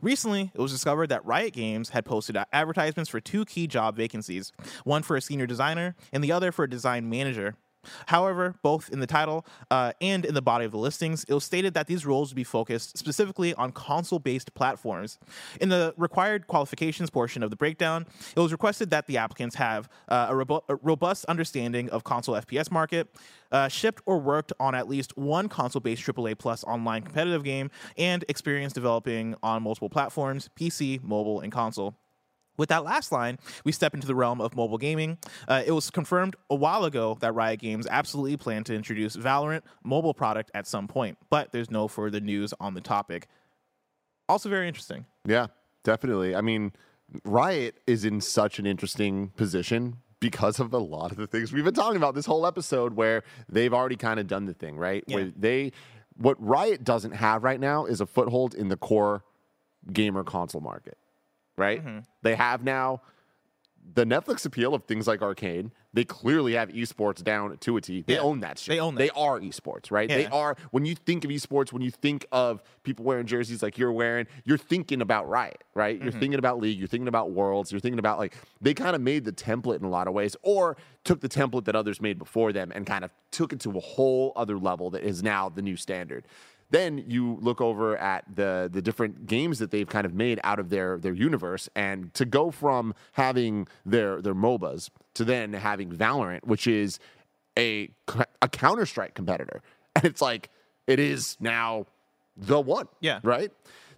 Recently, it was discovered that Riot Games had posted advertisements for two key job vacancies one for a senior designer and the other for a design manager. However, both in the title uh, and in the body of the listings, it was stated that these roles would be focused specifically on console based platforms. In the required qualifications portion of the breakdown, it was requested that the applicants have uh, a, robu- a robust understanding of console FPS market, uh, shipped or worked on at least one console based AAA plus online competitive game, and experience developing on multiple platforms PC, mobile, and console. With that last line, we step into the realm of mobile gaming. Uh, it was confirmed a while ago that Riot Games absolutely plan to introduce Valorant mobile product at some point, but there's no further news on the topic. Also, very interesting. Yeah, definitely. I mean, Riot is in such an interesting position because of a lot of the things we've been talking about this whole episode where they've already kind of done the thing, right? Yeah. Where they what Riot doesn't have right now is a foothold in the core gamer console market, right? Mm-hmm. They have now the Netflix appeal of things like Arcade. They clearly have esports down to a T. They Yeah. own that shit. They own that. They are esports, right? They are when you think of esports, when you think of people wearing jerseys like you're wearing, you're thinking about Riot, right? Mm-hmm. You're thinking about League, you're thinking about Worlds, you're thinking about like they kind of made the template in a lot of ways, or took the template that others made before them and kind of took it to a whole other level that is now the new standard. Then you look over at the the different games that they've kind of made out of their their universe, and to go from having their their MOBAs to then having Valorant, which is a a Counter Strike competitor, and it's like it is now the one, Yeah. right.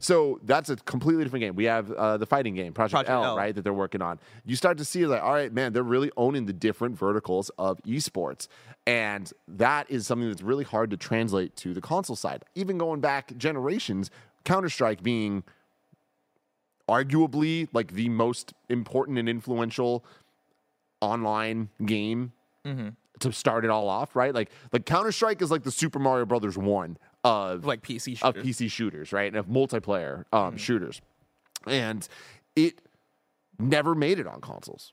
So that's a completely different game. We have uh, the fighting game, Project, Project L, L. right, that they're working on. You start to see like, all right, man, they're really owning the different verticals of esports, and that is something that's really hard to translate to the console side. Even going back generations, Counter Strike being arguably like the most important and influential online game to start it all off, right? Like like Counter Strike is like the Super Mario Brothers one of Like PC of shooters. PC shooters, right? And of multiplayer um, shooters. And it never made it on consoles.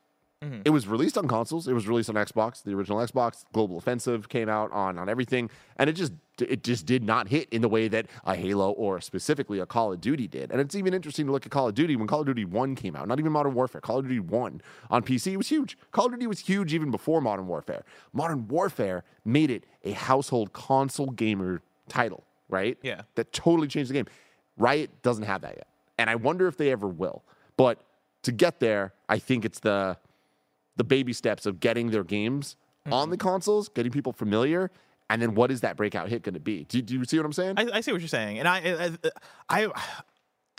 It was released on consoles. It was released on Xbox, the original Xbox. Global Offensive came out on on everything, and it just it just did not hit in the way that a Halo or specifically a Call of Duty did. And it's even interesting to look at Call of Duty when Call of Duty One came out. Not even Modern Warfare. Call of Duty One on PC was huge. Call of Duty was huge even before Modern Warfare. Modern Warfare made it a household console gamer title, right? Yeah. that totally changed the game. Riot doesn't have that yet, and I wonder if they ever will. But to get there, I think it's the the baby steps of getting their games on the mm-hmm. consoles, getting people familiar, and then what is that breakout hit going to be? Do, do you see what I'm saying? I, I see what you're saying, and I, I, I,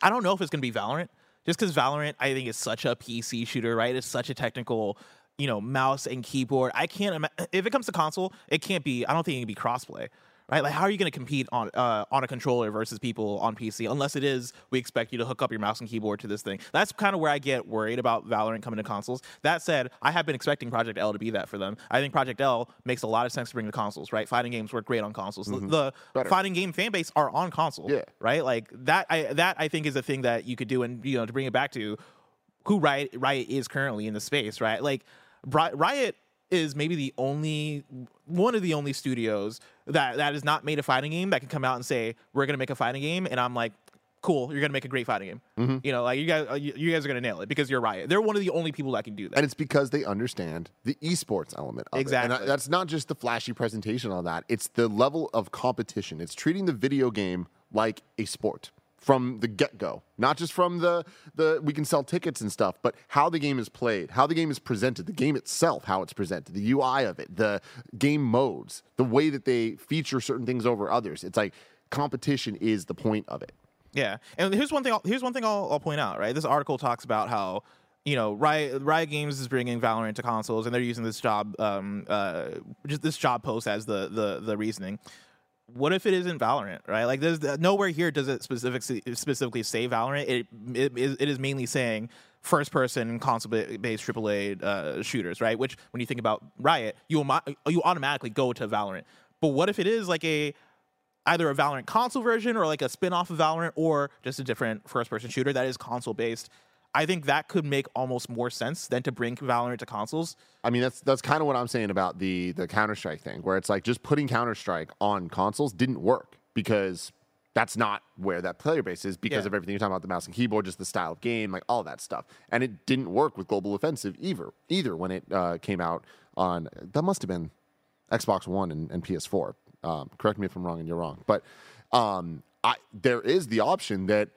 I don't know if it's gonna be Valorant, just because Valorant I think is such a PC shooter, right? It's such a technical, you know, mouse and keyboard. I can't if it comes to console, it can't be. I don't think it can be crossplay, right? Like, how are you gonna compete on uh, on a controller versus people on PC? Unless it is, we expect you to hook up your mouse and keyboard to this thing. That's kind of where I get worried about Valorant coming to consoles. That said, I have been expecting Project L to be that for them. I think Project L makes a lot of sense to bring to consoles, right? Fighting games work great on consoles. The- The Better. fighting game fan base are on console. Yeah. Right? Like that I that I think is a thing that you could do and you know to bring it back to who Riot Riot is currently in the space, right? Like Riot is maybe the only one of the only studios that that has not made a fighting game that can come out and say we're going to make a fighting game and I'm like cool you're going to make a great fighting game. Mm-hmm. You know, like you guys you, guys are going to nail it because you're Riot. They're one of the only people that can do that. and it's because they understand the esports element of it. And Exactly. That's not just the flashy presentation on that. It's the level of competition. It's treating the video game like a sport from the get-go not just from the the we can sell tickets and stuff but how the game is played how the game is presented the game itself how it's presented the ui of it the game modes the way that they feature certain things over others it's like competition is the point of it Yeah, and here's one thing. I'll, here's one thing I'll, I'll point out. Right, this article talks about how you know Riot, Riot Games is bringing Valorant to consoles, and they're using this job, um, uh, just this job post as the the the reasoning. What if it isn't Valorant, right? Like, there's nowhere here does it specifically specifically say Valorant. It it, is- it is mainly saying first person console based AAA uh, shooters, right? Which when you think about Riot, you you automatically go to Valorant. But what if it is like a either a Valorant console version or like a spin-off of Valorant or just a different first-person shooter that is console-based. I think that could make almost more sense than to bring Valorant to consoles. I mean, that's that's kind of what I'm saying about the the Counter Strike thing, where it's like just putting Counter Strike on consoles didn't work because that's not where that player base is because Yeah. of everything you're talking about the mouse and keyboard, just the style of game, like all that stuff, and it didn't work with Global Offensive either. Either when it uh, came out on that must have been Xbox One and, and PS4. Um, correct me if I'm wrong and you're wrong, but um, I, there is the option that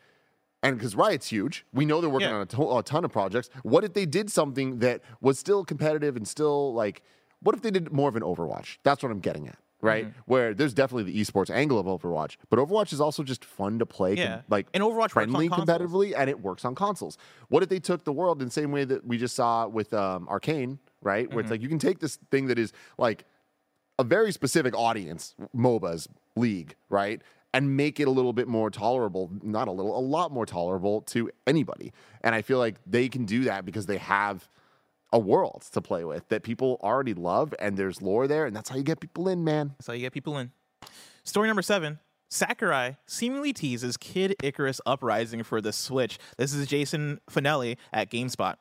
and because Riot's huge, we know they're working Yeah. on a, to- a ton of projects. What if they did something that was still competitive and still like? What if they did more of an Overwatch? That's what I'm getting at, right? Mm-hmm. Where there's definitely the esports angle of Overwatch, but Overwatch is also just fun to play, com- like And Overwatch friendly competitively, and it works on consoles. What if they took the world in the same way that we just saw with um, Arcane, right? Where it's Mm-hmm. like you can take this thing that is like a very specific audience, MOBAs, League, right? And make it a little bit more tolerable, not a little, a lot more tolerable to anybody. And I feel like they can do that because they have a world to play with that people already love and there's lore there. And that's how you get people in, man. That's how you get people in. Story number seven. Sakurai seemingly teases Kid Icarus Uprising for the Switch. This is Jason Fanelli at GameSpot.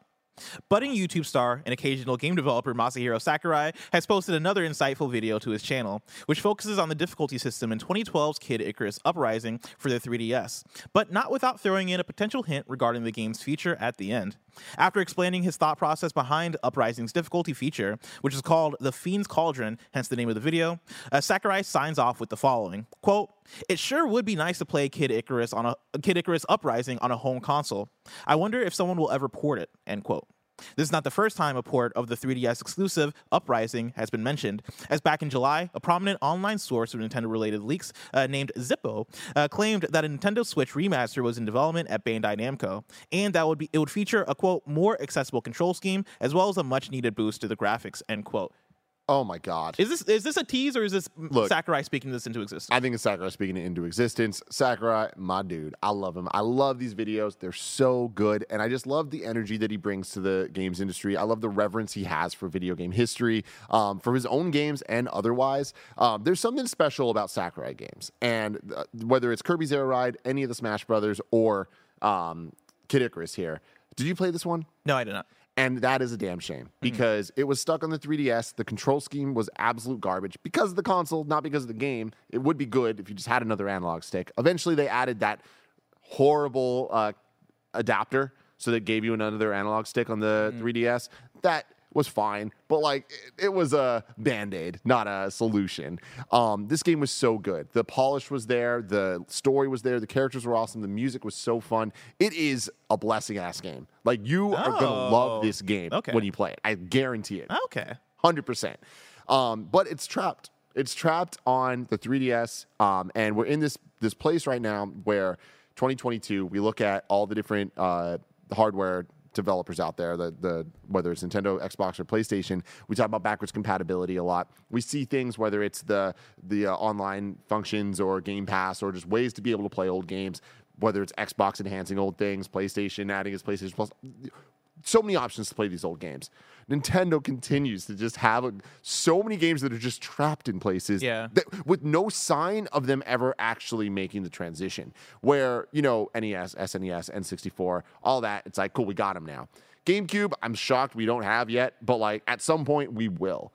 Budding YouTube star and occasional game developer Masahiro Sakurai has posted another insightful video to his channel, which focuses on the difficulty system in 2012's Kid Icarus Uprising for the 3DS, but not without throwing in a potential hint regarding the game's future at the end. After explaining his thought process behind Uprising's difficulty feature, which is called the Fiend's Cauldron, hence the name of the video, uh, Sakurai signs off with the following quote, It sure would be nice to play Kid Icarus on a Kid Icarus Uprising on a home console. I wonder if someone will ever port it, end quote. This is not the first time a port of the 3DS exclusive Uprising has been mentioned, as back in July, a prominent online source of Nintendo related leaks uh, named Zippo uh, claimed that a Nintendo Switch remaster was in development at Bandai Namco, and that would be it would feature a quote more accessible control scheme as well as a much needed boost to the graphics, end quote. Oh my God. Is this is this a tease or is this Look, Sakurai speaking this into existence? I think it's Sakurai speaking it into existence. Sakurai, my dude. I love him. I love these videos. They're so good. And I just love the energy that he brings to the games industry. I love the reverence he has for video game history, um, for his own games and otherwise. Um, there's something special about Sakurai games. And uh, whether it's Kirby's Air Ride, any of the Smash Brothers, or um, Kid Icarus here. Did you play this one? no, I did not. And that is a damn shame because it was stuck on the 3DS. The control scheme was absolute garbage because of the console, not because of the game. It would be good if you just had another analog stick. Eventually, they added that horrible uh, adapter so that gave you another analog stick on the 3DS. That was fine, but like it, it was a band aid, not a solution. Um, this game was so good. The polish was there, the story was there, the characters were awesome, the music was so fun. It is a blessing ass game. Like you are gonna Oh, love this game okay. when you play it. I guarantee it Okay. hundred percent. Um, but it's trapped. It's trapped on the 3DS, um, and we're in this this place right now where 2022. We look at all the different uh, hardware developers out there, the the whether it's Nintendo, Xbox, or PlayStation. We talk about backwards compatibility a lot. We see things whether it's the the uh, online functions or Game Pass or just ways to be able to play old games. Whether it's Xbox enhancing old things, PlayStation adding its PlayStation Plus so many options to play these old games. Nintendo continues to just have a, so many games that are just trapped in places Yeah. that, with no sign of them ever actually making the transition. Where, you know, NES, SNES, N64, all that, it's like, cool, we got them now. GameCube, I'm shocked we don't have yet, but like at some point we will.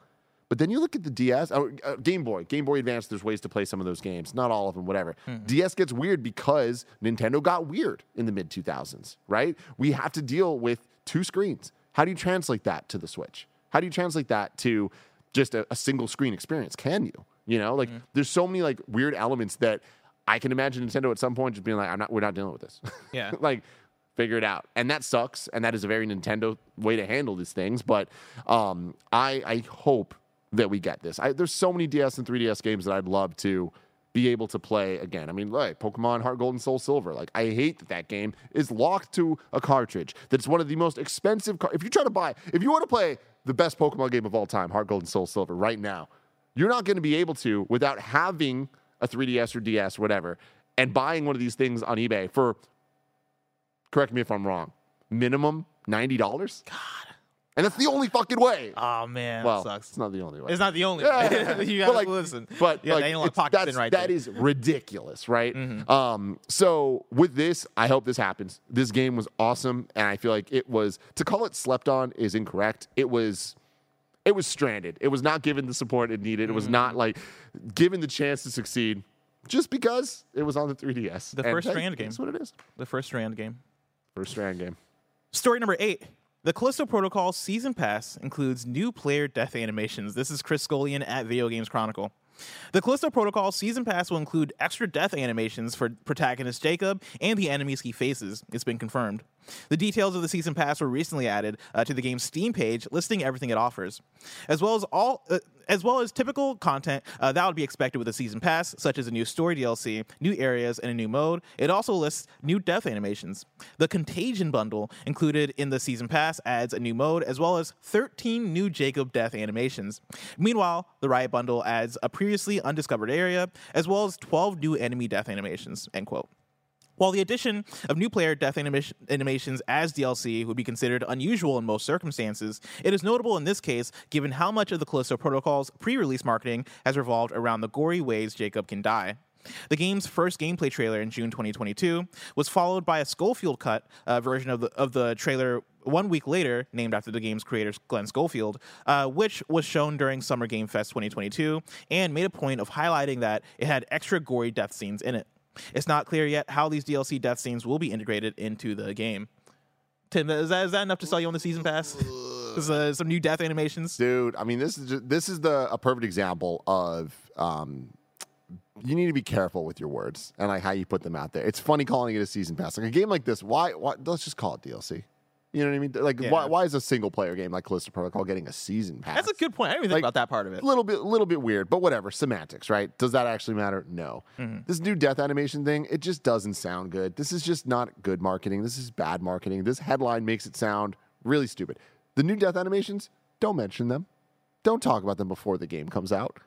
But then you look at the DS, or, uh, Game Boy, Game Boy Advance. There's ways to play some of those games, not all of them, whatever. DS gets weird because Nintendo got weird in the mid 2000s, right? We have to deal with two screens. How do you translate that to the Switch? How do you translate that to just a, a single screen experience? Can you? You know, like there's so many like weird elements that I can imagine Nintendo at some point just being like, "I'm not. We're not dealing with this." Yeah. like figure it out, and that sucks. And that is a very Nintendo way to handle these things. But um, I I hope that we get this. I, there's so many DS and 3DS games that I'd love to be able to play again. I mean, like Pokemon Heart Gold and Soul Silver. Like, I hate that that game is locked to a cartridge. That's one of the most expensive. Car- if you try to buy, if you want to play the best Pokemon game of all time, Heart Gold and Soul Silver, right now, you're not going to be able to without having a 3DS or DS or whatever, and buying one of these things on eBay for. Correct me if I'm wrong. Minimum ninety dollars. God. And that's the only fucking way. Oh man, well, that sucks. it's not the only way. It's not the only. Yeah, way. you gotta like, listen. But yeah, like, the analog it's- pocket's that's, in right that is ridiculous, right? Mm-hmm. Um, so with this, I hope this happens. This game was awesome, and I feel like it was to call it slept on is incorrect. It was. It was stranded. It was not given the support it needed. It was Mm-hmm. not like given the chance to succeed just because it was on the 3DS. The And first hey, Strand game. That's what it is. the first Strand game. First Strand game. Story number eight. The Callisto Protocol Season Pass includes new player death animations. This is Chris Scullion at Video Games Chronicle. The Callisto Protocol Season Pass will include extra death animations for protagonist Jacob and the enemies he faces. It's been confirmed. The details of the Season Pass were recently added uh, to the game's Steam page, listing everything it offers, as well as all, uh, as well as typical content uh, that would be expected with a Season Pass, such as a new story DLC, new areas, and a new mode. It also lists new death animations. The Contagion bundle included in the Season Pass adds a new mode, as well as 13 new Jacob death animations. Meanwhile, the Riot bundle adds a previously undiscovered area, as well as 12 new enemy death animations. End quote. While the addition of new player death animation, animations as DLC would be considered unusual in most circumstances, it is notable in this case given how much of the Callisto Protocol's pre release marketing has revolved around the gory ways Jacob can die. The game's first gameplay trailer in June 2022 was followed by a Schofield cut uh, version of the, of the trailer one week later, named after the game's creator Glen Schofield, uh, which was shown during Summer Game Fest 2022 and made a point of highlighting that it had extra gory death scenes in it. It's not clear yet how these DLC death scenes will be integrated into the game. Tim, is that, is that enough to sell you on the season pass? Uh, some new death animations? dude. I mean, this is just, this is the a perfect example of um, you need to be careful with your words and like how you put them out there. It's funny calling it a season pass. Like a game like this, why? why let's just call it DLC. You know what I mean? Like, why, Yeah. why is a single player game like Callisto Protocol getting a season pass? That's a good point. I didn't even think about that part of it. a little bit, little bit weird, but whatever. Semantics, right? Does that actually matter? No. Mm-hmm. This new death animation thing, it just doesn't sound good. This is just not good marketing. This is bad marketing. This headline makes it sound really stupid. The new death animations, don't mention them. Don't talk about them before the game comes out.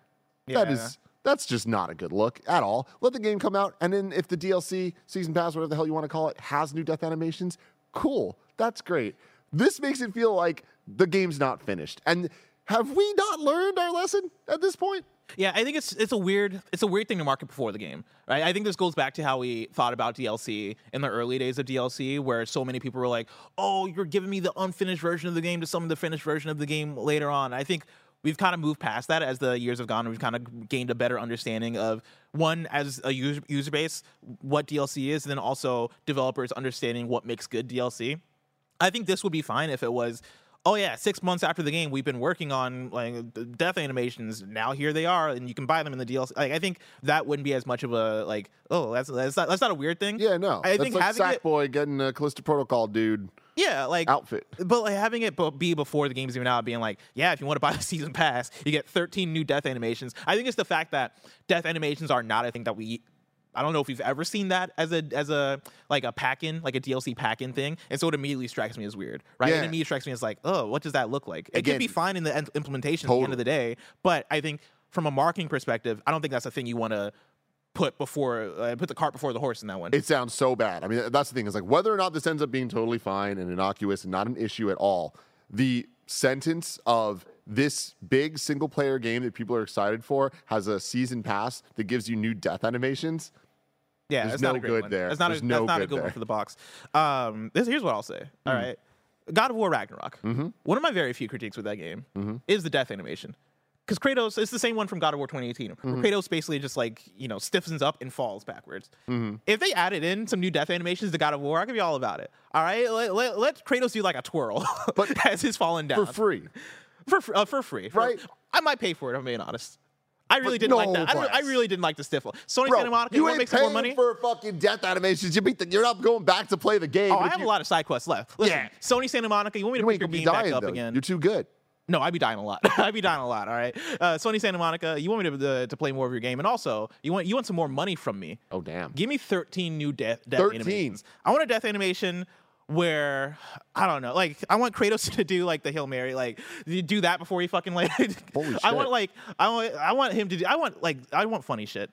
That Yeah. is that's just not a good look at all. Let the game come out, and then if the DLC, season pass, whatever the hell you want to call it, has new death animations, cool. That's great. This makes it feel like the game's not finished. And have we not learned our lesson at this point? Yeah, I think it's it's a weird it's a weird thing to market before the game, right? I think this goes back to how we thought about DLC in the early days of DLC, where so many people were like, "Oh, you're giving me the unfinished version of the game to some of the finished version of the game later on." I think we've kind of moved past that as the years have gone. We've kind of gained a better understanding of one as a user user base what DLC is, and then also developers understanding what makes good DLC. I think this would be fine if it was, oh yeah, six months after the game, we've been working on like death animations. Now here they are, and you can buy them in the DLC. Like I think that wouldn't be as much of a like, oh, that's that's not, that's not a weird thing. Yeah, no. I That's think like having it, Sackboy getting a Callisto Protocol dude yeah, like outfit. but like having it be before the game's even out, being like, yeah, if you want to buy the season pass, you get 13 new death animations. I think it's the fact that death animations are not a thing that we. I don't know if we've ever seen that as a as a like a pack in like a DLC pack in thing, and so it immediately strikes me as weird, right? Yeah. It immediately strikes me as like, oh, what does that look like? It Again, can be fine in the en- implementation at the end of the day, but I think from a marketing perspective, I don't think that's a thing you want to put before uh, put the cart before the horse in that one. It sounds so bad. I mean, that's the thing is like whether or not this ends up being totally fine and innocuous and not an issue at all, the sentence of this big single player game that people are excited for has a season pass that gives you new death animations. Yeah, There's it's not no good one. there. That's not There's a, no that's not a good good one for the box. Um, this, here's what I'll say. All right, God of War Ragnarok. Mm-hmm. One of my very few critiques with that game is the death animation. Because Kratos, it's the same one from God of War 2018. Mm-hmm. Where Kratos basically just like you know stiffens up and falls backwards. Mm-hmm. If they added in some new death animations to God of War, I could be all about it. All right, let, let, let Kratos do like a twirl, But as he's falling down For free. for uh, for free, For- Right. I might pay for it. if I'm being honest. I really didn't like that. I, don't- I really didn't like the stiffle. Sony Bro, Santa Monica, you you want to ain't make some more money? for fucking death animations. You beat the, you're not going back to play the game. oh, I have you, a lot of side quests left. Listen, Yeah. Sony Santa Monica, you want me to You ain't your game back up though. again? You're too good. No, I'd be dying a lot. I'd be dying a lot. All right, uh, Sony Santa Monica, you want me to uh, to play more of your game, and also you want you want some more money from me. Oh damn. Give me 13 new death, death 13. animations. I want a death animation where I don't know, like I want Kratos to do like the Hail Mary, like do that before he fucking like. Holy I want like I want I want him to do. I want like I want funny shit.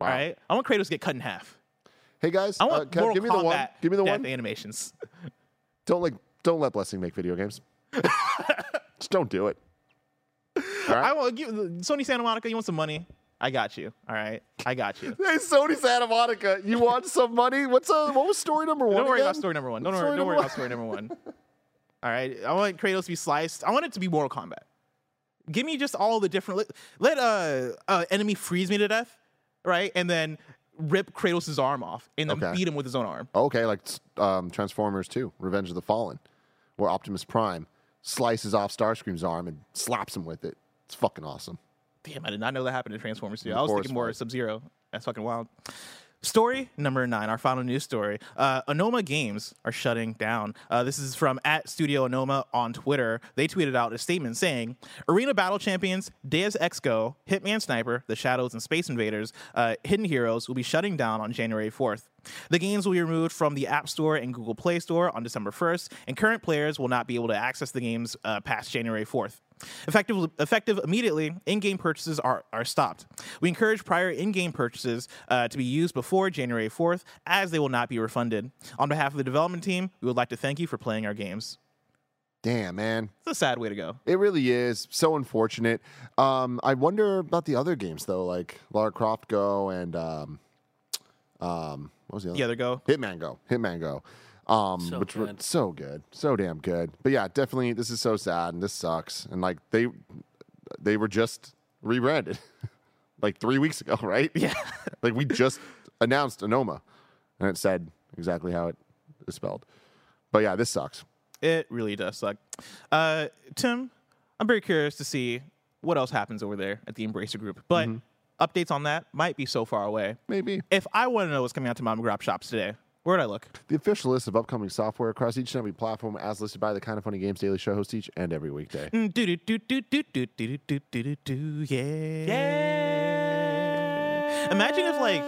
Wow. All right, I want Kratos to get cut in half. Hey guys, I uh, want Mortal give me the one. Give me the one. animations. Don't like. Don't let Blessing make video games. Just don't do it. All right? I want give Sony Santa Monica. You want some money? I got you. All right, I got you. Hey, Sony Santa Monica, you want some money? What's uh, what was story number one? Don't worry about story number one. Don't, Story worry, don't worry about story number one. All right. I want Kratos to be sliced. I want it to be Mortal Kombat. Give me just all the different. Let, let uh, uh enemy freeze me to death, right? And then rip Kratos' arm off and then Okay. beat him with his own arm. Okay, like um, Transformers 2, Revenge of the Fallen, where Optimus Prime slices off Starscream's arm and slaps him with it. It's fucking awesome. Damn, I did not know that happened in Transformers 2. I was thinking more fight. Sub Zero. That's fucking wild. Story number nine, our final news story. Uh, Onoma Games are shutting down. Uh, this is from at Studio Onoma on Twitter. They tweeted out a statement saying Arena Battle Champions, Deus Ex Go, Hitman Sniper, The Shadows, and Space Invaders, uh, Hidden Heroes will be shutting down on January 4th. The games will be removed from the App Store and Google Play Store on December 1st, and current players will not be able to access the games uh, past January 4th. Effective, effective immediately, in-game purchases are, are stopped. We encourage prior in-game purchases uh, to be used before January 4th, as they will not be refunded. On behalf of the development team, we would like to thank you for playing our games. Damn, man. It's a sad way to go. It really is so unfortunate. Um, I wonder about the other games though, like Lara Croft Go and um, um, what was the other? The other go. Hitman Go, Hitman Go, um, So which were so good, so damn good. But yeah, definitely, this is so sad and this sucks. And like they, they were just rebranded like three weeks ago, right? Yeah. like we just announced Anoma, and it said exactly how it is spelled. But yeah, this sucks. It really does suck. Uh, Tim, I'm very curious to see what else happens over there at the Embracer Group. But updates on that might be so far away. Maybe If I want to know what's coming out to mom and grab shops today, where'd I look? the official list of upcoming software across each and every platform, as listed by the Kind of Funny Games Daily Show host each and every weekday. Mm, do do do do do do do do do do do yeah. Yeah. Imagine if like.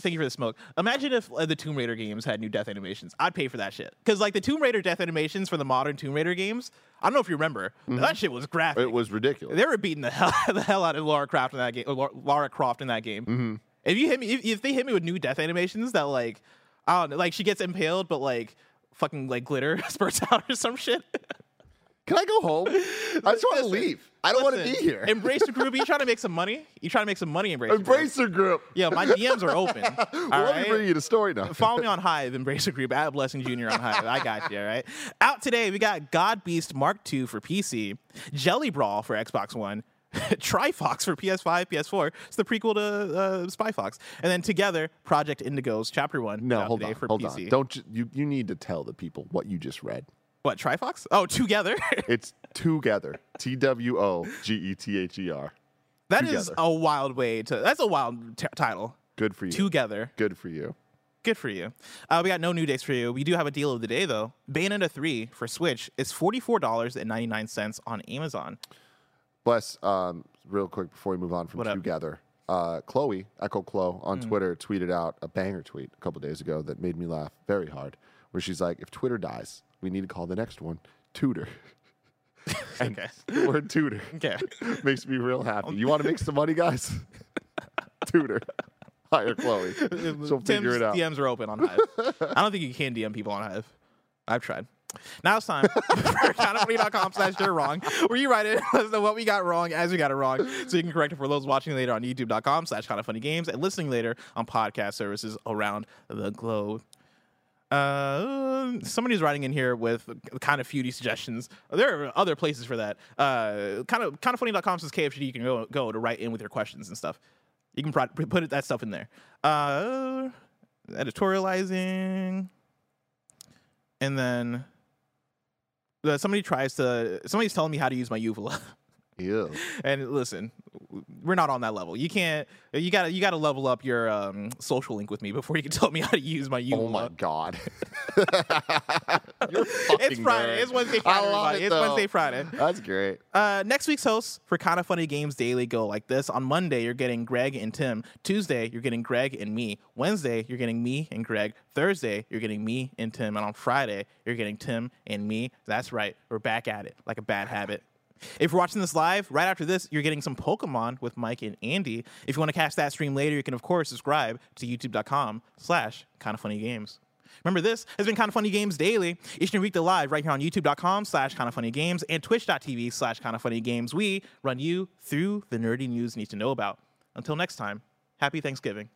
Thank you for the smoke. Imagine if uh, the Tomb Raider games had new death animations. I'd pay for that shit. Because like the Tomb Raider death animations for the modern Tomb Raider games, I don't know if you remember, that shit was graphic. It was ridiculous. They were beating the hell, the hell out of Lara Croft in that game. or Lara Croft in that game. Mm-hmm. If you hit me, if, if they hit me with new death animations that like, I don't know, like she gets impaled, but like fucking like glitter spurts out or some shit. Can I go home? I just want to leave. I don't want to be here. Embrace the group. You trying to make some money? You trying to make some money? Embrace. the Group. Embracer Group. Yeah, my DMs are open. Well, let me bring you the story now. Follow me on Hive, Embracer Group, at Blessing Jr. on Hive. I got you, all right? Out today, we got God Beast Mark II for PC, Jelly Brawl for Xbox One, Trifox for PS5, PS4. It's the prequel to uh, Spy Fox. And then together, Project Indigo's Chapter 1 no, hold on. for Hold PC. on. Don't ju- you? You need to tell the people what you just read. What, Trifox? Oh, Together? It's together. T W O G E T H E R. That is Together. a wild way to. That's a wild t- title. Good for you. Together. Good for you. Good for you. Uh, we got no new dates for you. We do have a deal of the day, though. Bayonetta 3 for Switch is $44.99 on Amazon. Bless. Um, real quick before we move on from What together. Uh, Chloe, Echo Chloe on Twitter tweeted out a banger tweet a couple days ago that made me laugh very hard. Where she's like, "If Twitter dies, we need to call the next one Tutor." and Okay. the word tutor Okay. makes me real happy. You want to make some money, guys? tutor. Hire Chloe. She'll figure it out. DMs are open on Hive. I don't think you can DM people on Hive. I've tried. Now it's time for kindoffunny.com slash you're wrong, where you write it let us know what we got wrong as we got it wrong, so you can correct it for those watching later on youtube.com slash kind of funny games and listening later on podcast services around the globe. Uh, somebody's writing in here with kind of feudy suggestions. There are other places for that. Uh, kind of kind of funny.com says KFGD. You can go go to write in with your questions and stuff. You can pro- put that stuff in there. Uh, editorializing, and then somebody tries to. Somebody's telling me how to use my uvula. Yeah. And listen, we're not on that level. You can't. You gotta you gotta level up your um, social link with me before you can tell me how to use my Oh my god. You're fucking It's Friday. nerd. It's Wednesday, I Friday. love it, It's though. Wednesday, Friday. That's great. Uh, next week's hosts for Kind of Funny Games Daily go like this. On Monday, you're getting Greg and Tim. Tuesday, you're getting Greg and me. Wednesday, you're getting me and Greg. Thursday, you're getting me and Tim. And on Friday, you're getting Tim and me. That's right. We're back at it like a bad habit. If you're watching this live, right after this, you're getting some Pokemon with Mike and Andy. If you want to catch that stream later, you can of course subscribe to youtube.com slash kind of funny games. Remember, this has been Kind of Funny Games Daily. Each and week, live right here on youtube.com slash kind of funny games and twitch.tv slash kind of funny games. We run you through the nerdy news you need to know about. Until next time, happy Thanksgiving.